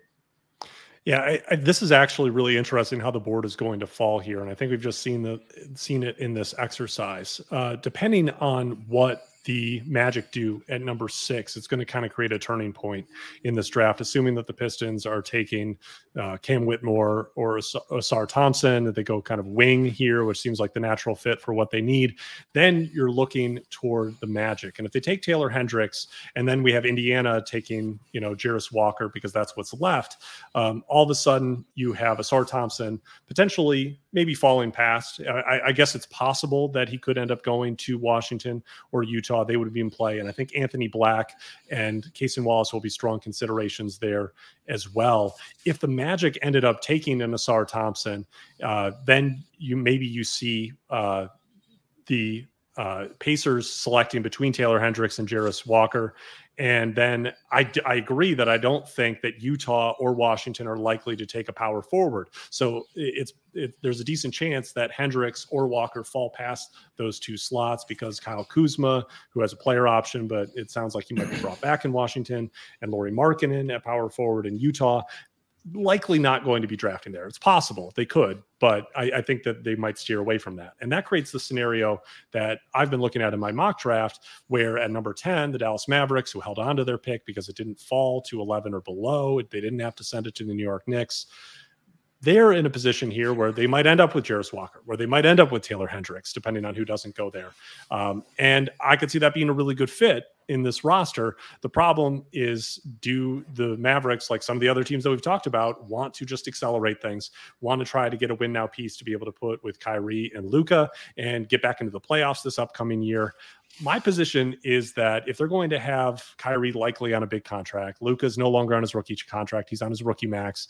Yeah, I, I, this is actually really interesting how the board is going to fall here, and I think we've just seen the seen it in this exercise. Uh, depending on what the Magic do at number six, it's going to kind of create a turning point in this draft, assuming that the Pistons are taking uh, Cam Whitmore or Ausar Thompson, that they go kind of wing here, which seems like the natural fit for what they need. Then you're looking toward the Magic. And if they take Taylor Hendricks, and then we have Indiana taking, you know, Jarace Walker because that's what's left, um, all of a sudden you have Ausar Thompson potentially maybe falling past. I, I guess it's possible that he could end up going to Washington or Utah Utah, they would be in play. And I think Anthony Black and Cason Wallace will be strong considerations there as well. If the Magic ended up taking an Ausar Thompson, uh, then you maybe you see uh, the uh, Pacers selecting between Taylor Hendricks and Jarace Walker. And then I, I agree that I don't think that Utah or Washington are likely to take a power forward. So it's it, there's a decent chance that Hendricks or Walker fall past those two slots because Kyle Kuzma, who has a player option, but it sounds like he might be brought back in Washington, and Lauri Markkanen at power forward in Utah, likely not going to be drafting there. It's possible they could, but I, I, think that they might steer away from that. And that creates the scenario that I've been looking at in my mock draft, where at number 10, the Dallas Mavericks, who held on to their pick because it didn't fall to 11 or below, they didn't have to send it to the New York Knicks they're in a position here where they might end up with Jarace Walker, where they might end up with Taylor Hendricks, depending on who doesn't go there. Um, and I could see that being a really good fit in this roster. The problem is, do the Mavericks, like some of the other teams that we've talked about, want to just accelerate things, want to try to get a win now piece to be able to put with Kyrie and Luka and get back into the playoffs this upcoming year? my position is that if they're going to have Kyrie likely on a big contract, Luka's no longer on his rookie contract, he's on his rookie max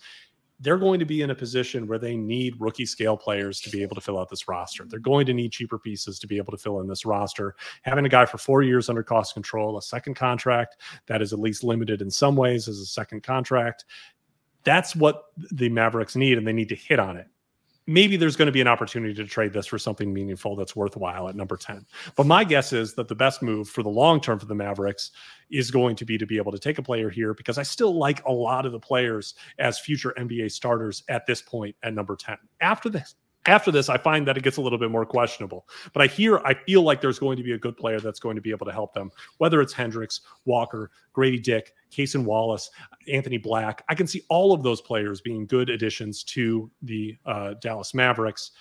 they're going to be in a position where they need rookie scale players to be able to fill out this roster. They're going to need cheaper pieces to be able to fill in this roster. Having a guy for four years under cost control, a second contract that is at least limited in some ways as a second contract, that's what the Mavericks need, and they need to hit on it maybe there's going to be an opportunity to trade this for something meaningful that's worthwhile at number 10. But my guess is that the best move for the long term for the Mavericks is going to be to be able to take a player here because I still like a lot of the players as future NBA starters at this point at number 10. After this, after this, I find that it gets a little bit more questionable. But I hear, I feel like there's going to be a good player that's going to be able to help them, whether it's Hendricks, Walker, Grady Dick, Cason Wallace, Anthony Black. I can see all of those players being good additions to the uh, Dallas Mavericks.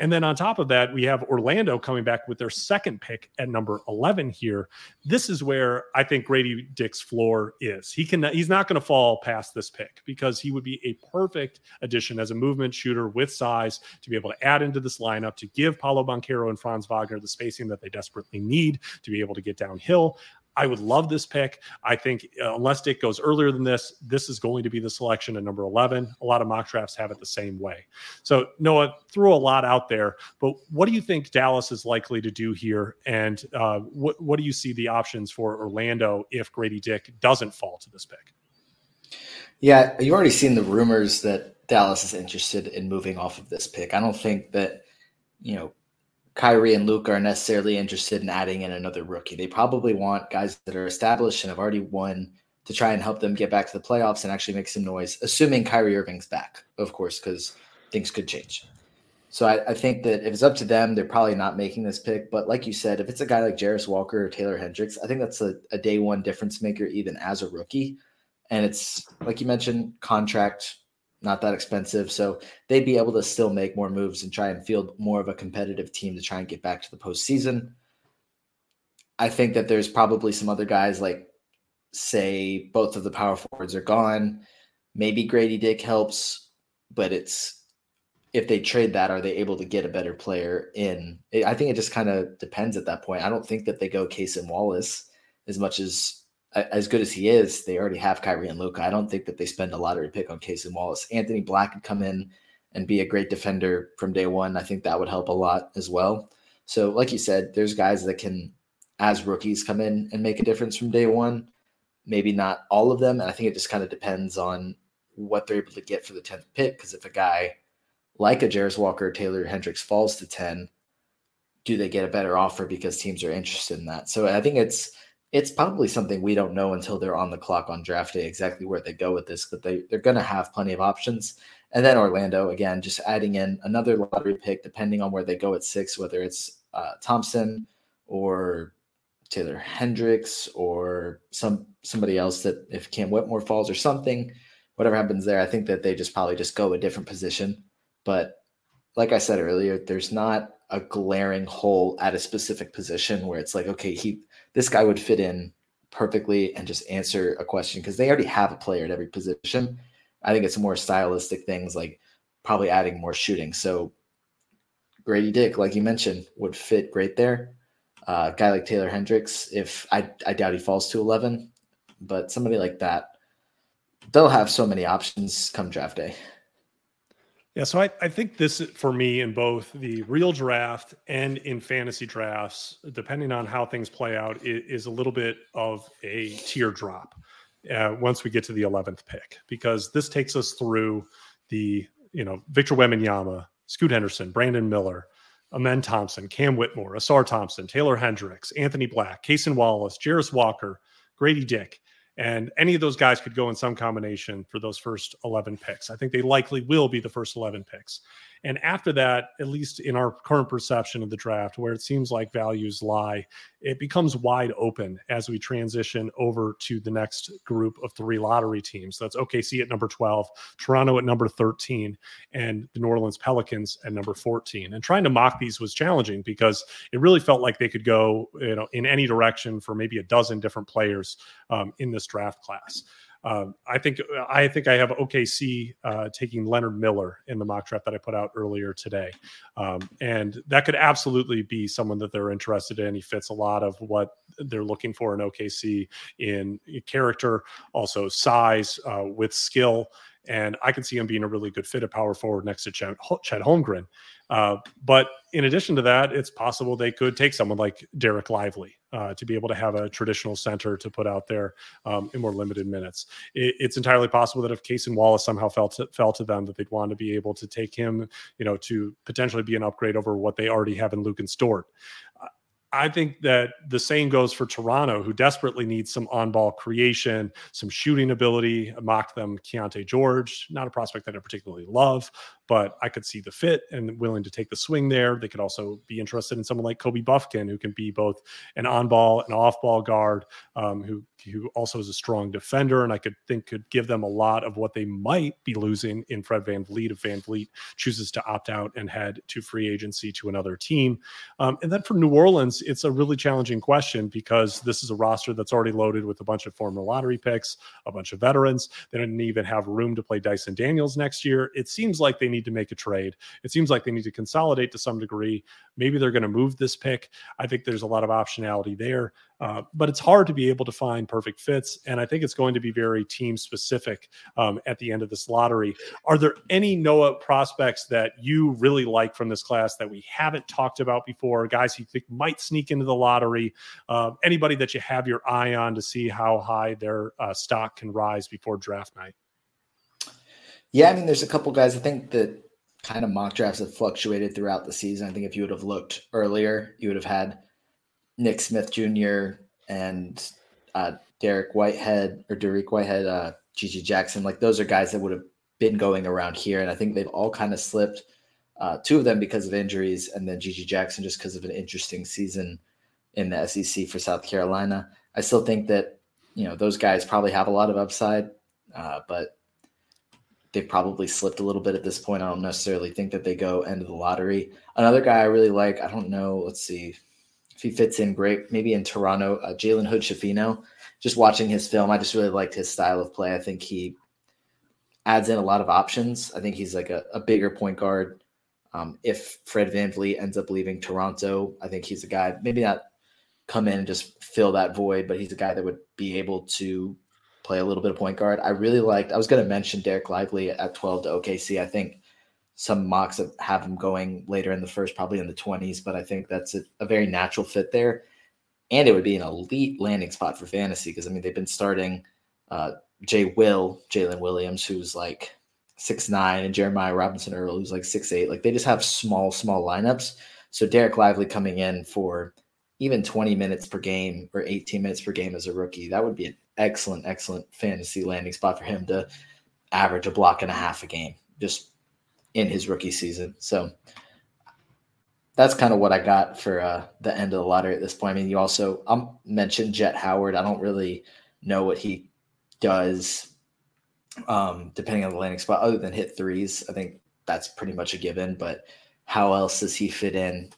And then on top of that, we have Orlando coming back with their second pick at number 11 here. This is where I think Grady Dick's floor is. He can he's not going to fall past this pick because he would be a perfect addition as a movement shooter with size to be able to add into this lineup to give Paolo Banchero and Franz Wagner the spacing that they desperately need to be able to get downhill. I would love this pick. I think uh, unless Dick goes earlier than this, this is going to be the selection at number 11. A lot of mock drafts have it the same way. So, Noah, threw a lot out there, but what do you think Dallas is likely to do here? And uh, what, what do you see the options for Orlando if Grady Dick doesn't fall to this pick? Yeah, you've already seen the rumors that Dallas is interested in moving off of this pick. I don't think that, you know, Kyrie and Luka are necessarily interested in adding in another rookie. They probably want guys that are established and have already won to try and help them get back to the playoffs and actually make some noise, assuming Kyrie Irving's back, of course, because things could change. So I, I, think that if it's up to them, they're probably not making this pick. But like you said, if it's a guy like Jarace Walker or Taylor Hendricks, I think that's a, a day one difference maker, even as a rookie. And it's like you mentioned, contract not that expensive. So they'd be able to still make more moves and try and field more of a competitive team to try and get back to the postseason. I think that there's probably some other guys like, say, both of the power forwards are gone. Maybe Grady Dick helps, but it's if they trade that, are they able to get a better player in? I think it just kind of depends at that point. I don't think that they go Cason Wallace as much as as good as he is. They already have Kyrie and Luka. I don't think that they spend a lottery pick on Cason Wallace. Anthony Black could come in and be a great defender from day one. I think that would help a lot as well. So, like you said, there's guys that can, as rookies, come in and make a difference from day one. Maybe not all of them. And I think it just kind of depends on what they're able to get for the 10th pick. Because if a guy like a Jarace Walker, Taylor Hendricks falls to 10, do they get a better offer because teams are interested in that? So I think it's it's probably something we don't know until they're on the clock on draft day exactly where they go with this, but they, they're going to have plenty of options. And then Orlando, again, just adding in another lottery pick, depending on where they go at six, whether it's uh, Thompson or Taylor Hendricks or some somebody else that if Cam Whitmore falls or something, whatever happens there, I think that they just probably just go a different position but like I said earlier, there's not a glaring hole at a specific position where it's like, okay, he this guy would fit in perfectly and just answer a question because they already have a player at every position. I think it's more stylistic things like probably adding more shooting. So Grady Dick, like you mentioned, would fit great there. Uh, guy like Taylor Hendricks, if I, I doubt he falls to 11, but somebody like that, they'll have so many options come draft day. Yeah, so I, I think this for me in both the real draft and in fantasy drafts, depending on how things play out, is a little bit of a teardrop uh, once we get to the 11th pick, because this takes us through the, you know, Victor Wembanyama, Scoot Henderson, Brandon Miller, Amen Thompson, Cam Whitmore, Ausar Thompson, Taylor Hendricks, Anthony Black, Cason Wallace, Jarace Walker, Grady Dick. And any of those guys could go in some combination for those first 11 picks. I think they likely will be the first 11 picks. And after that, at least in our current perception of the draft, where it seems like values lie, it becomes wide open as we transition over to the next group of three lottery teams. That's OKC at number 12, Toronto at number 13, and the New Orleans Pelicans at number 14. And trying to mock these was challenging because it really felt like they could go, you know, in any direction for maybe a dozen different players um, in this draft class. Um, I think I think I have OKC uh, taking Leonard Miller in the mock draft that I put out earlier today, um, and that could absolutely be someone that they're interested in. He fits a lot of what they're looking for in OKC in character, also size uh, with skill, and I can see him being a really good fit at power forward next to Chet, Holmgren. Uh, but in addition to that, it's possible they could take someone like Dereck Lively uh, to be able to have a traditional center to put out there um, in more limited minutes. It, it's entirely possible that if Cason Wallace somehow fell to, fell to them, that they'd want to be able to take him, you know, to potentially be an upgrade over what they already have in Lukas Dort. I think that the same goes for Toronto, who desperately needs some on ball creation, some shooting ability. I mocked them Keyonte George, not a prospect that I particularly love, but I could see the fit and willing to take the swing there. They could also be interested in someone like Kobe Bufkin, who can be both an on ball and off ball guard, um, who who also is a strong defender, and I could think could give them a lot of what they might be losing in Fred Van VanVleet if Van VanVleet chooses to opt out and head to free agency to another team. Um, and then for New Orleans, it's a really challenging question because this is a roster that's already loaded with a bunch of former lottery picks, a bunch of veterans. They didn't even have room to play Dyson Daniels next year. It seems like they need to make a trade. It seems like they need to consolidate to some degree. Maybe they're going to move this pick. I think there's a lot of optionality there, uh, but it's hard to be able to find perfect fits. And I think it's going to be very team specific um, at the end of this lottery. Are there any Noah prospects that you really like from this class that we haven't talked about before? Guys you think might sneak into the lottery? Uh, anybody that you have your eye on to see how high their uh, stock can rise before draft night? Yeah, I mean, there's a couple guys I think that kind of mock drafts have fluctuated throughout the season. I think if you would have looked earlier, you would have had Nick Smith Jr. and uh, Dariq Whitehead or Dariq Whitehead, uh, GG Jackson. Like those are guys that would have been going around here, and I think they've all kind of slipped. Uh, two of them because of injuries, and then GG Jackson just because of an interesting season in the SEC for South Carolina. I still think that you know those guys probably have a lot of upside, uh, but they've probably slipped a little bit at this point. I don't necessarily think that they go end of the lottery. Another guy I really like, I don't know, let's see if he fits in great, maybe in Toronto, uh, Jalen Hood Schifino. Just watching his film, I just really liked his style of play. I think he adds in a lot of options. I think he's like a, a bigger point guard. Um, if Fred VanVleet ends up leaving Toronto, I think he's a guy, maybe not come in and just fill that void, but he's a guy that would be able to play a little bit of point guard. I really liked, I was going to mention Dereck Lively at 12 to OKC. I think some mocks have him going later in the first, probably in the 20s, but I think that's a, a very natural fit there. And it would be an elite landing spot for fantasy because, I mean, they've been starting uh, Jay Will, Jalen Williams, who's like six nine, and Jeremiah Robinson Earl, who's like six eight. Like they just have small, small lineups. So Dereck Lively coming in for even 20 minutes per game or 18 minutes per game as a rookie, that would be an excellent, excellent fantasy landing spot for him to average a block and a half a game just in his rookie season. So that's kind of what I got for uh, the end of the lottery at this point. I mean, you also um, mentioned Jett Howard. I don't really know what he does um, depending on the landing spot, other than hit threes. I think that's pretty much a given. But how else does he fit in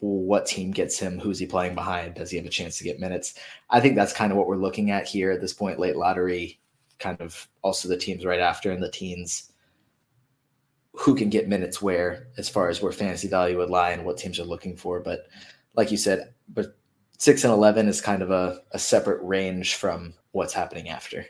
what team gets him, who's he playing behind, does he have a chance to get minutes? I think that's kind of what we're looking at here at this point, late lottery, kind of also the teams right after and the teens who can get minutes where as far as where fantasy value would lie and what teams are looking for. But like you said, but six and eleven is kind of a, a separate range from what's happening after.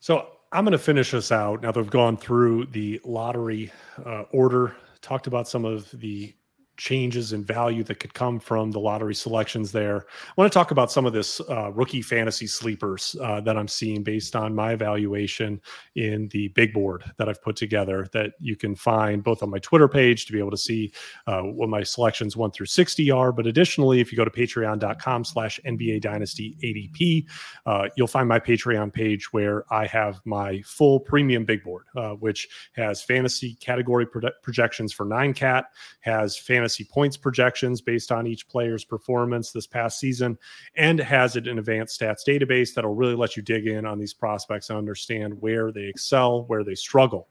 So I'm going to finish us out now that we've gone through the lottery uh, order, talked about some of the changes in value that could come from the lottery selections there. I want to talk about some of this uh, rookie fantasy sleepers uh, that I'm seeing based on my evaluation in the big board that I've put together that you can find both on my Twitter page to be able to see uh, what my selections one through 60 are. But additionally, if you go to patreon.com slash NBA dynasty ADP, uh, you'll find my Patreon page where I have my full premium big board, uh, which has fantasy category pro- projections for nine cat, has fantasy fantasy points projections based on each player's performance this past season, and has it an advanced stats database that'll really let you dig in on these prospects and understand where they excel, where they struggle.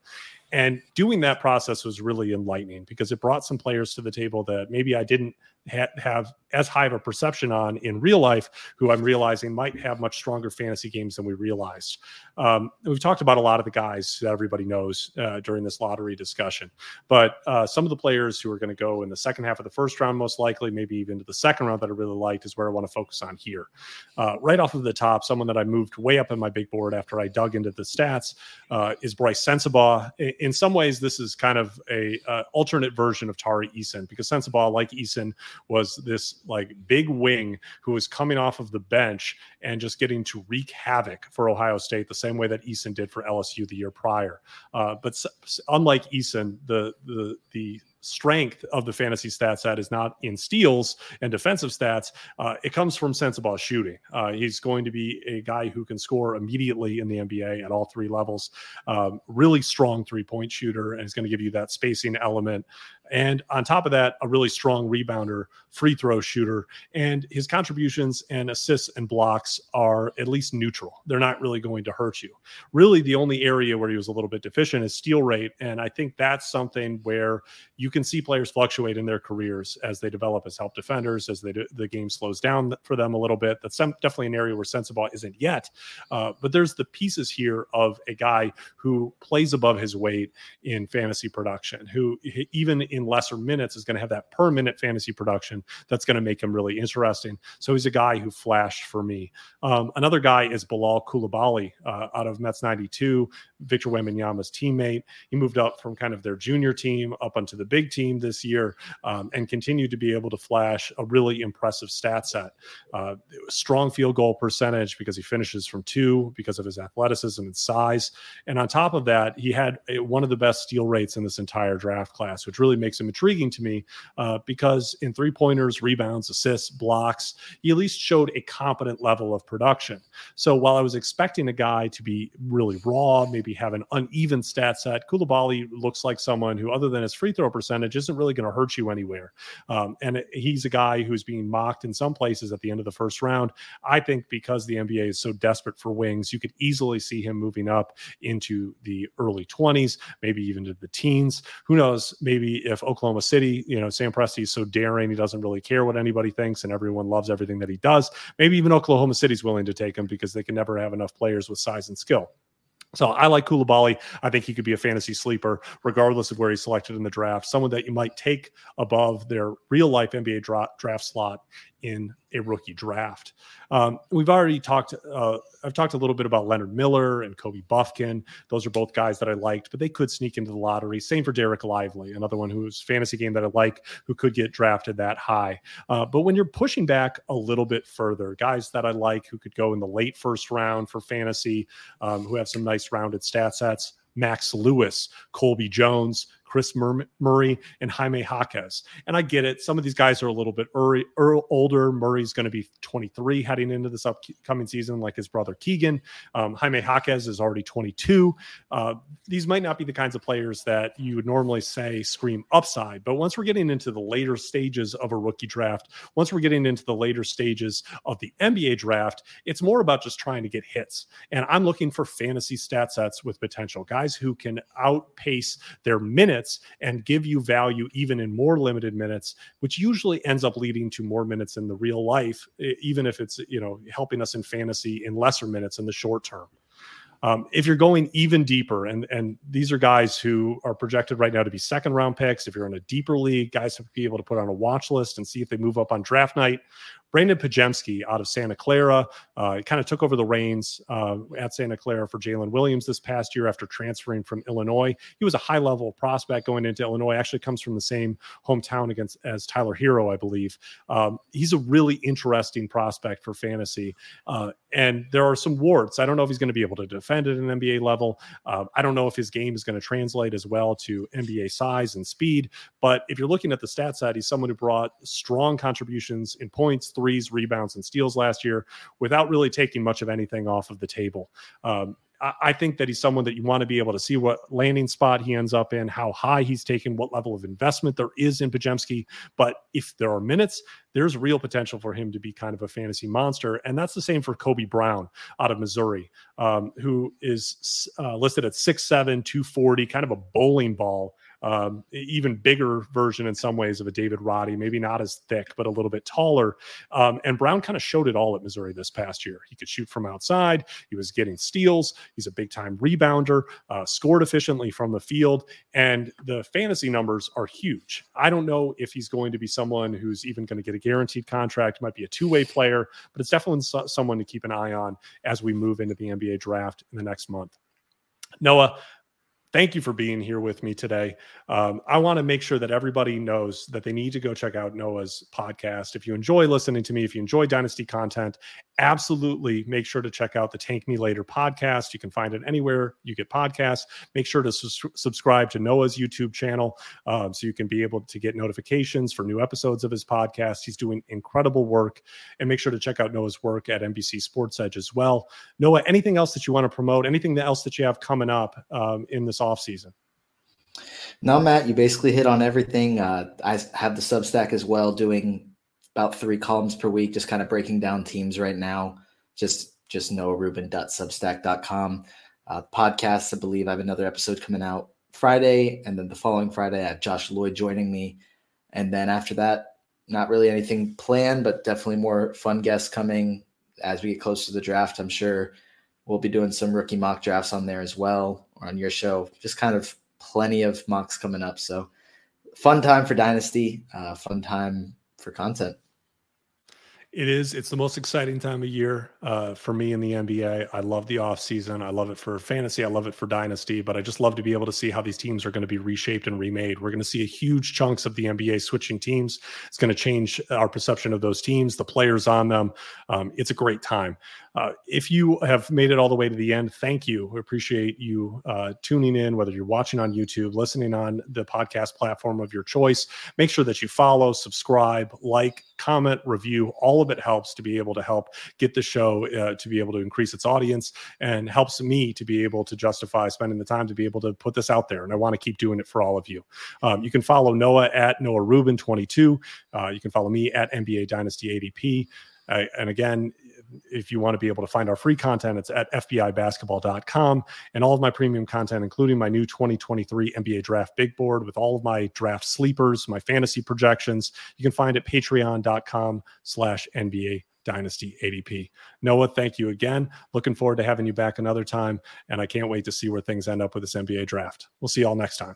And doing that process was really enlightening because it brought some players to the table that maybe I didn't ha- have as high of a perception on in real life, who I'm realizing might have much stronger fantasy games than we realized. Um, we've talked about a lot of the guys that everybody knows uh, during this lottery discussion, but uh, some of the players who are going to go in the second half of the first round, most likely, maybe even to the second round that I really liked, is where I want to focus on here. Uh, right off of the top, someone that I moved way up in my big board after I dug into the stats uh, is Bryce Sensabaugh. In some ways, this is kind of a uh, alternate version of Tari Eason because Sensabaugh, like Eason, was this like big wing who was coming off of the bench and just getting to wreak havoc for Ohio State the same way that Eason did for LSU the year prior. Uh, but unlike Eason, the the the strength of the fantasy stat set is not in steals and defensive stats. Uh, it comes from sensible shooting. Uh, he's going to be a guy who can score immediately in the NBA at all three levels. Um, really strong three point shooter, and he's going to give you that spacing element. And on top of that, a really strong rebounder, free throw shooter. And his contributions and assists and blocks are at least neutral. They're not really going to hurt you. Really, the only area where he was a little bit deficient is steal rate. And I think that's something where you can see players fluctuate in their careers as they develop as help defenders, as they do, the game slows down for them a little bit. That's definitely an area where Sensabaugh isn't yet. Uh, but there's the pieces here of a guy who plays above his weight in fantasy production, who even in lesser minutes is going to have that per minute fantasy production that's going to make him really interesting. So he's a guy who flashed for me. Um, another guy is Bilal Coulibaly uh, out of Mets 92, Victor Wembanyama's teammate. He moved up from kind of their junior team up onto the big team this year um, and continued to be able to flash a really impressive stat set. Uh, strong field goal percentage because he finishes from two because of his athleticism and size. And on top of that, he had one of the best steal rates in this entire draft class, which really makes him intriguing to me uh, because in three pointers, rebounds, assists, blocks, he at least showed a competent level of production. So while I was expecting a guy to be really raw, maybe have an uneven stat set, Coulibaly looks like someone who, other than his free throw percentage, percentage isn't really going to hurt you anywhere. Um, and he's a guy who's being mocked in some places at the end of the first round. I think because the NBA is so desperate for wings, you could easily see him moving up into the early 20s, maybe even to the teens. Who knows? Maybe if Oklahoma City, you know, Sam Presti is so daring, he doesn't really care what anybody thinks, and everyone loves everything that he does. Maybe even Oklahoma City's willing to take him because they can never have enough players with size and skill. So I like Coulibaly. I think he could be a fantasy sleeper, regardless of where he's selected in the draft. Someone that you might take above their real life NBA draft, draft slot in a rookie draft. Um, we've already talked. Uh, I've talked a little bit about Leonard Miller and Kobe Bufkin. Those are both guys that I liked, but they could sneak into the lottery. Same for Dereck Lively, another one who's fantasy game that I like, who could get drafted that high. Uh, but when you're pushing back a little bit further, guys that I like who could go in the late first round for fantasy, um, who have some nice rounded stat sets. Max Lewis, Colby Jones, Kris Murray, and Jaime Jaquez. And I get it. Some of these guys are a little bit early, older. Murray's going to be 23 heading into this upcoming season, like his brother Keegan. Um, Jaime Jaquez is already 22. Uh, these might not be the kinds of players that you would normally say scream upside. But once we're getting into the later stages of a rookie draft, once we're getting into the later stages of the NBA draft, it's more about just trying to get hits. And I'm looking for fantasy stat sets with potential guys who can outpace their minutes minutes and give you value even in more limited minutes, which usually ends up leading to more minutes in the real life, even if it's you know helping us in fantasy in lesser minutes in the short term. Um, if you're going even deeper, and and these are guys who are projected right now to be second round picks. If you're in a deeper league, guys to be able to put on a watch list and see if they move up on draft night. Brandon Podziemski out of Santa Clara uh, kind of took over the reins uh, at Santa Clara for Jalen Williams this past year after transferring from Illinois. He was a high level prospect going into Illinois. Actually, comes from the same hometown against as Tyler Herro, I believe. Um, he's a really interesting prospect for fantasy, uh, and there are some warts. I don't know if he's going to be able to defend at an NBA level. Um, I don't know if his game is going to translate as well to NBA size and speed. But if you're looking at the stat side, he's someone who brought strong contributions in points threes, rebounds, and steals last year without really taking much of anything off of the table. Um, I think that he's someone that you want to be able to see what landing spot he ends up in, how high he's taken, what level of investment there is in Podziemski. But if there are minutes, there's real potential for him to be kind of a fantasy monster. And that's the same for Kobe Brown out of Missouri, um, who is uh, listed at 6'7, 240, kind of a bowling ball um, even bigger version in some ways of a David Roddy, maybe not as thick, but a little bit taller. Um, and Brown kind of showed it all at Missouri this past year. He could shoot from outside, he was getting steals, he's a big time rebounder, uh, scored efficiently from the field, and the fantasy numbers are huge. I don't know if he's going to be someone who's even going to get a guaranteed contract, might be a two way player, but it's definitely so- someone to keep an eye on as we move into the NBA draft in the next month. Noah, thank you for being here with me today. Um, I want to make sure that everybody knows that they need to go check out Noah's podcast. If you enjoy listening to me, if you enjoy Dynasty content, absolutely make sure to check out the Tank Me Later podcast. You can find it anywhere you get podcasts. Make sure to su- subscribe to Noah's YouTube channel um, so you can be able to get notifications for new episodes of his podcast. He's doing incredible work. And make sure to check out Noah's work at NBC Sports Edge as well. Noah, anything else that you want to promote? Anything else that you have coming up um, in this off season? No, Matt, you basically hit on everything. Uh, I have the Substack as well, doing about three columns per week, just kind of breaking down teams right now. Just just noahrubin.substack.com. Uh, podcasts, I believe I have another episode coming out Friday, and then the following Friday I have Josh Lloyd joining me, and then after that, not really anything planned, but definitely more fun guests coming as we get close to the draft. I'm sure we'll be doing some rookie mock drafts on there as well, or on your show. Just kind of plenty of mocks coming up. So fun time for Dynasty, uh, fun time for content. It is. It's the most exciting time of year uh, for me in the NBA. I love the off season. I love it for fantasy. I love it for dynasty. But I just love to be able to see how these teams are going to be reshaped and remade. We're going to see a huge chunks of the NBA switching teams. It's going to change our perception of those teams, the players on them. Um, it's a great time. Uh, if you have made it all the way to the end, thank you. We appreciate you uh, tuning in, whether you're watching on YouTube, listening on the podcast platform of your choice. Make sure that you follow, subscribe, like, comment, review. All of it helps to be able to help get the show uh, to be able to increase its audience and helps me to be able to justify spending the time to be able to put this out there. And I want to keep doing it for all of you. Um, you can follow Noah at Noah Rubin 22. Uh, you can follow me at NBA Dynasty ADP. Uh, and again, if you want to be able to find our free content, it's at FBIbasketball.com. And all of my premium content, including my new 2023 NBA Draft Big Board with all of my draft sleepers, my fantasy projections, you can find at patreon.com slash NBA Dynasty ADP. Noah, thank you again. Looking forward to having you back another time. And I can't wait to see where things end up with this NBA draft. We'll see you all next time.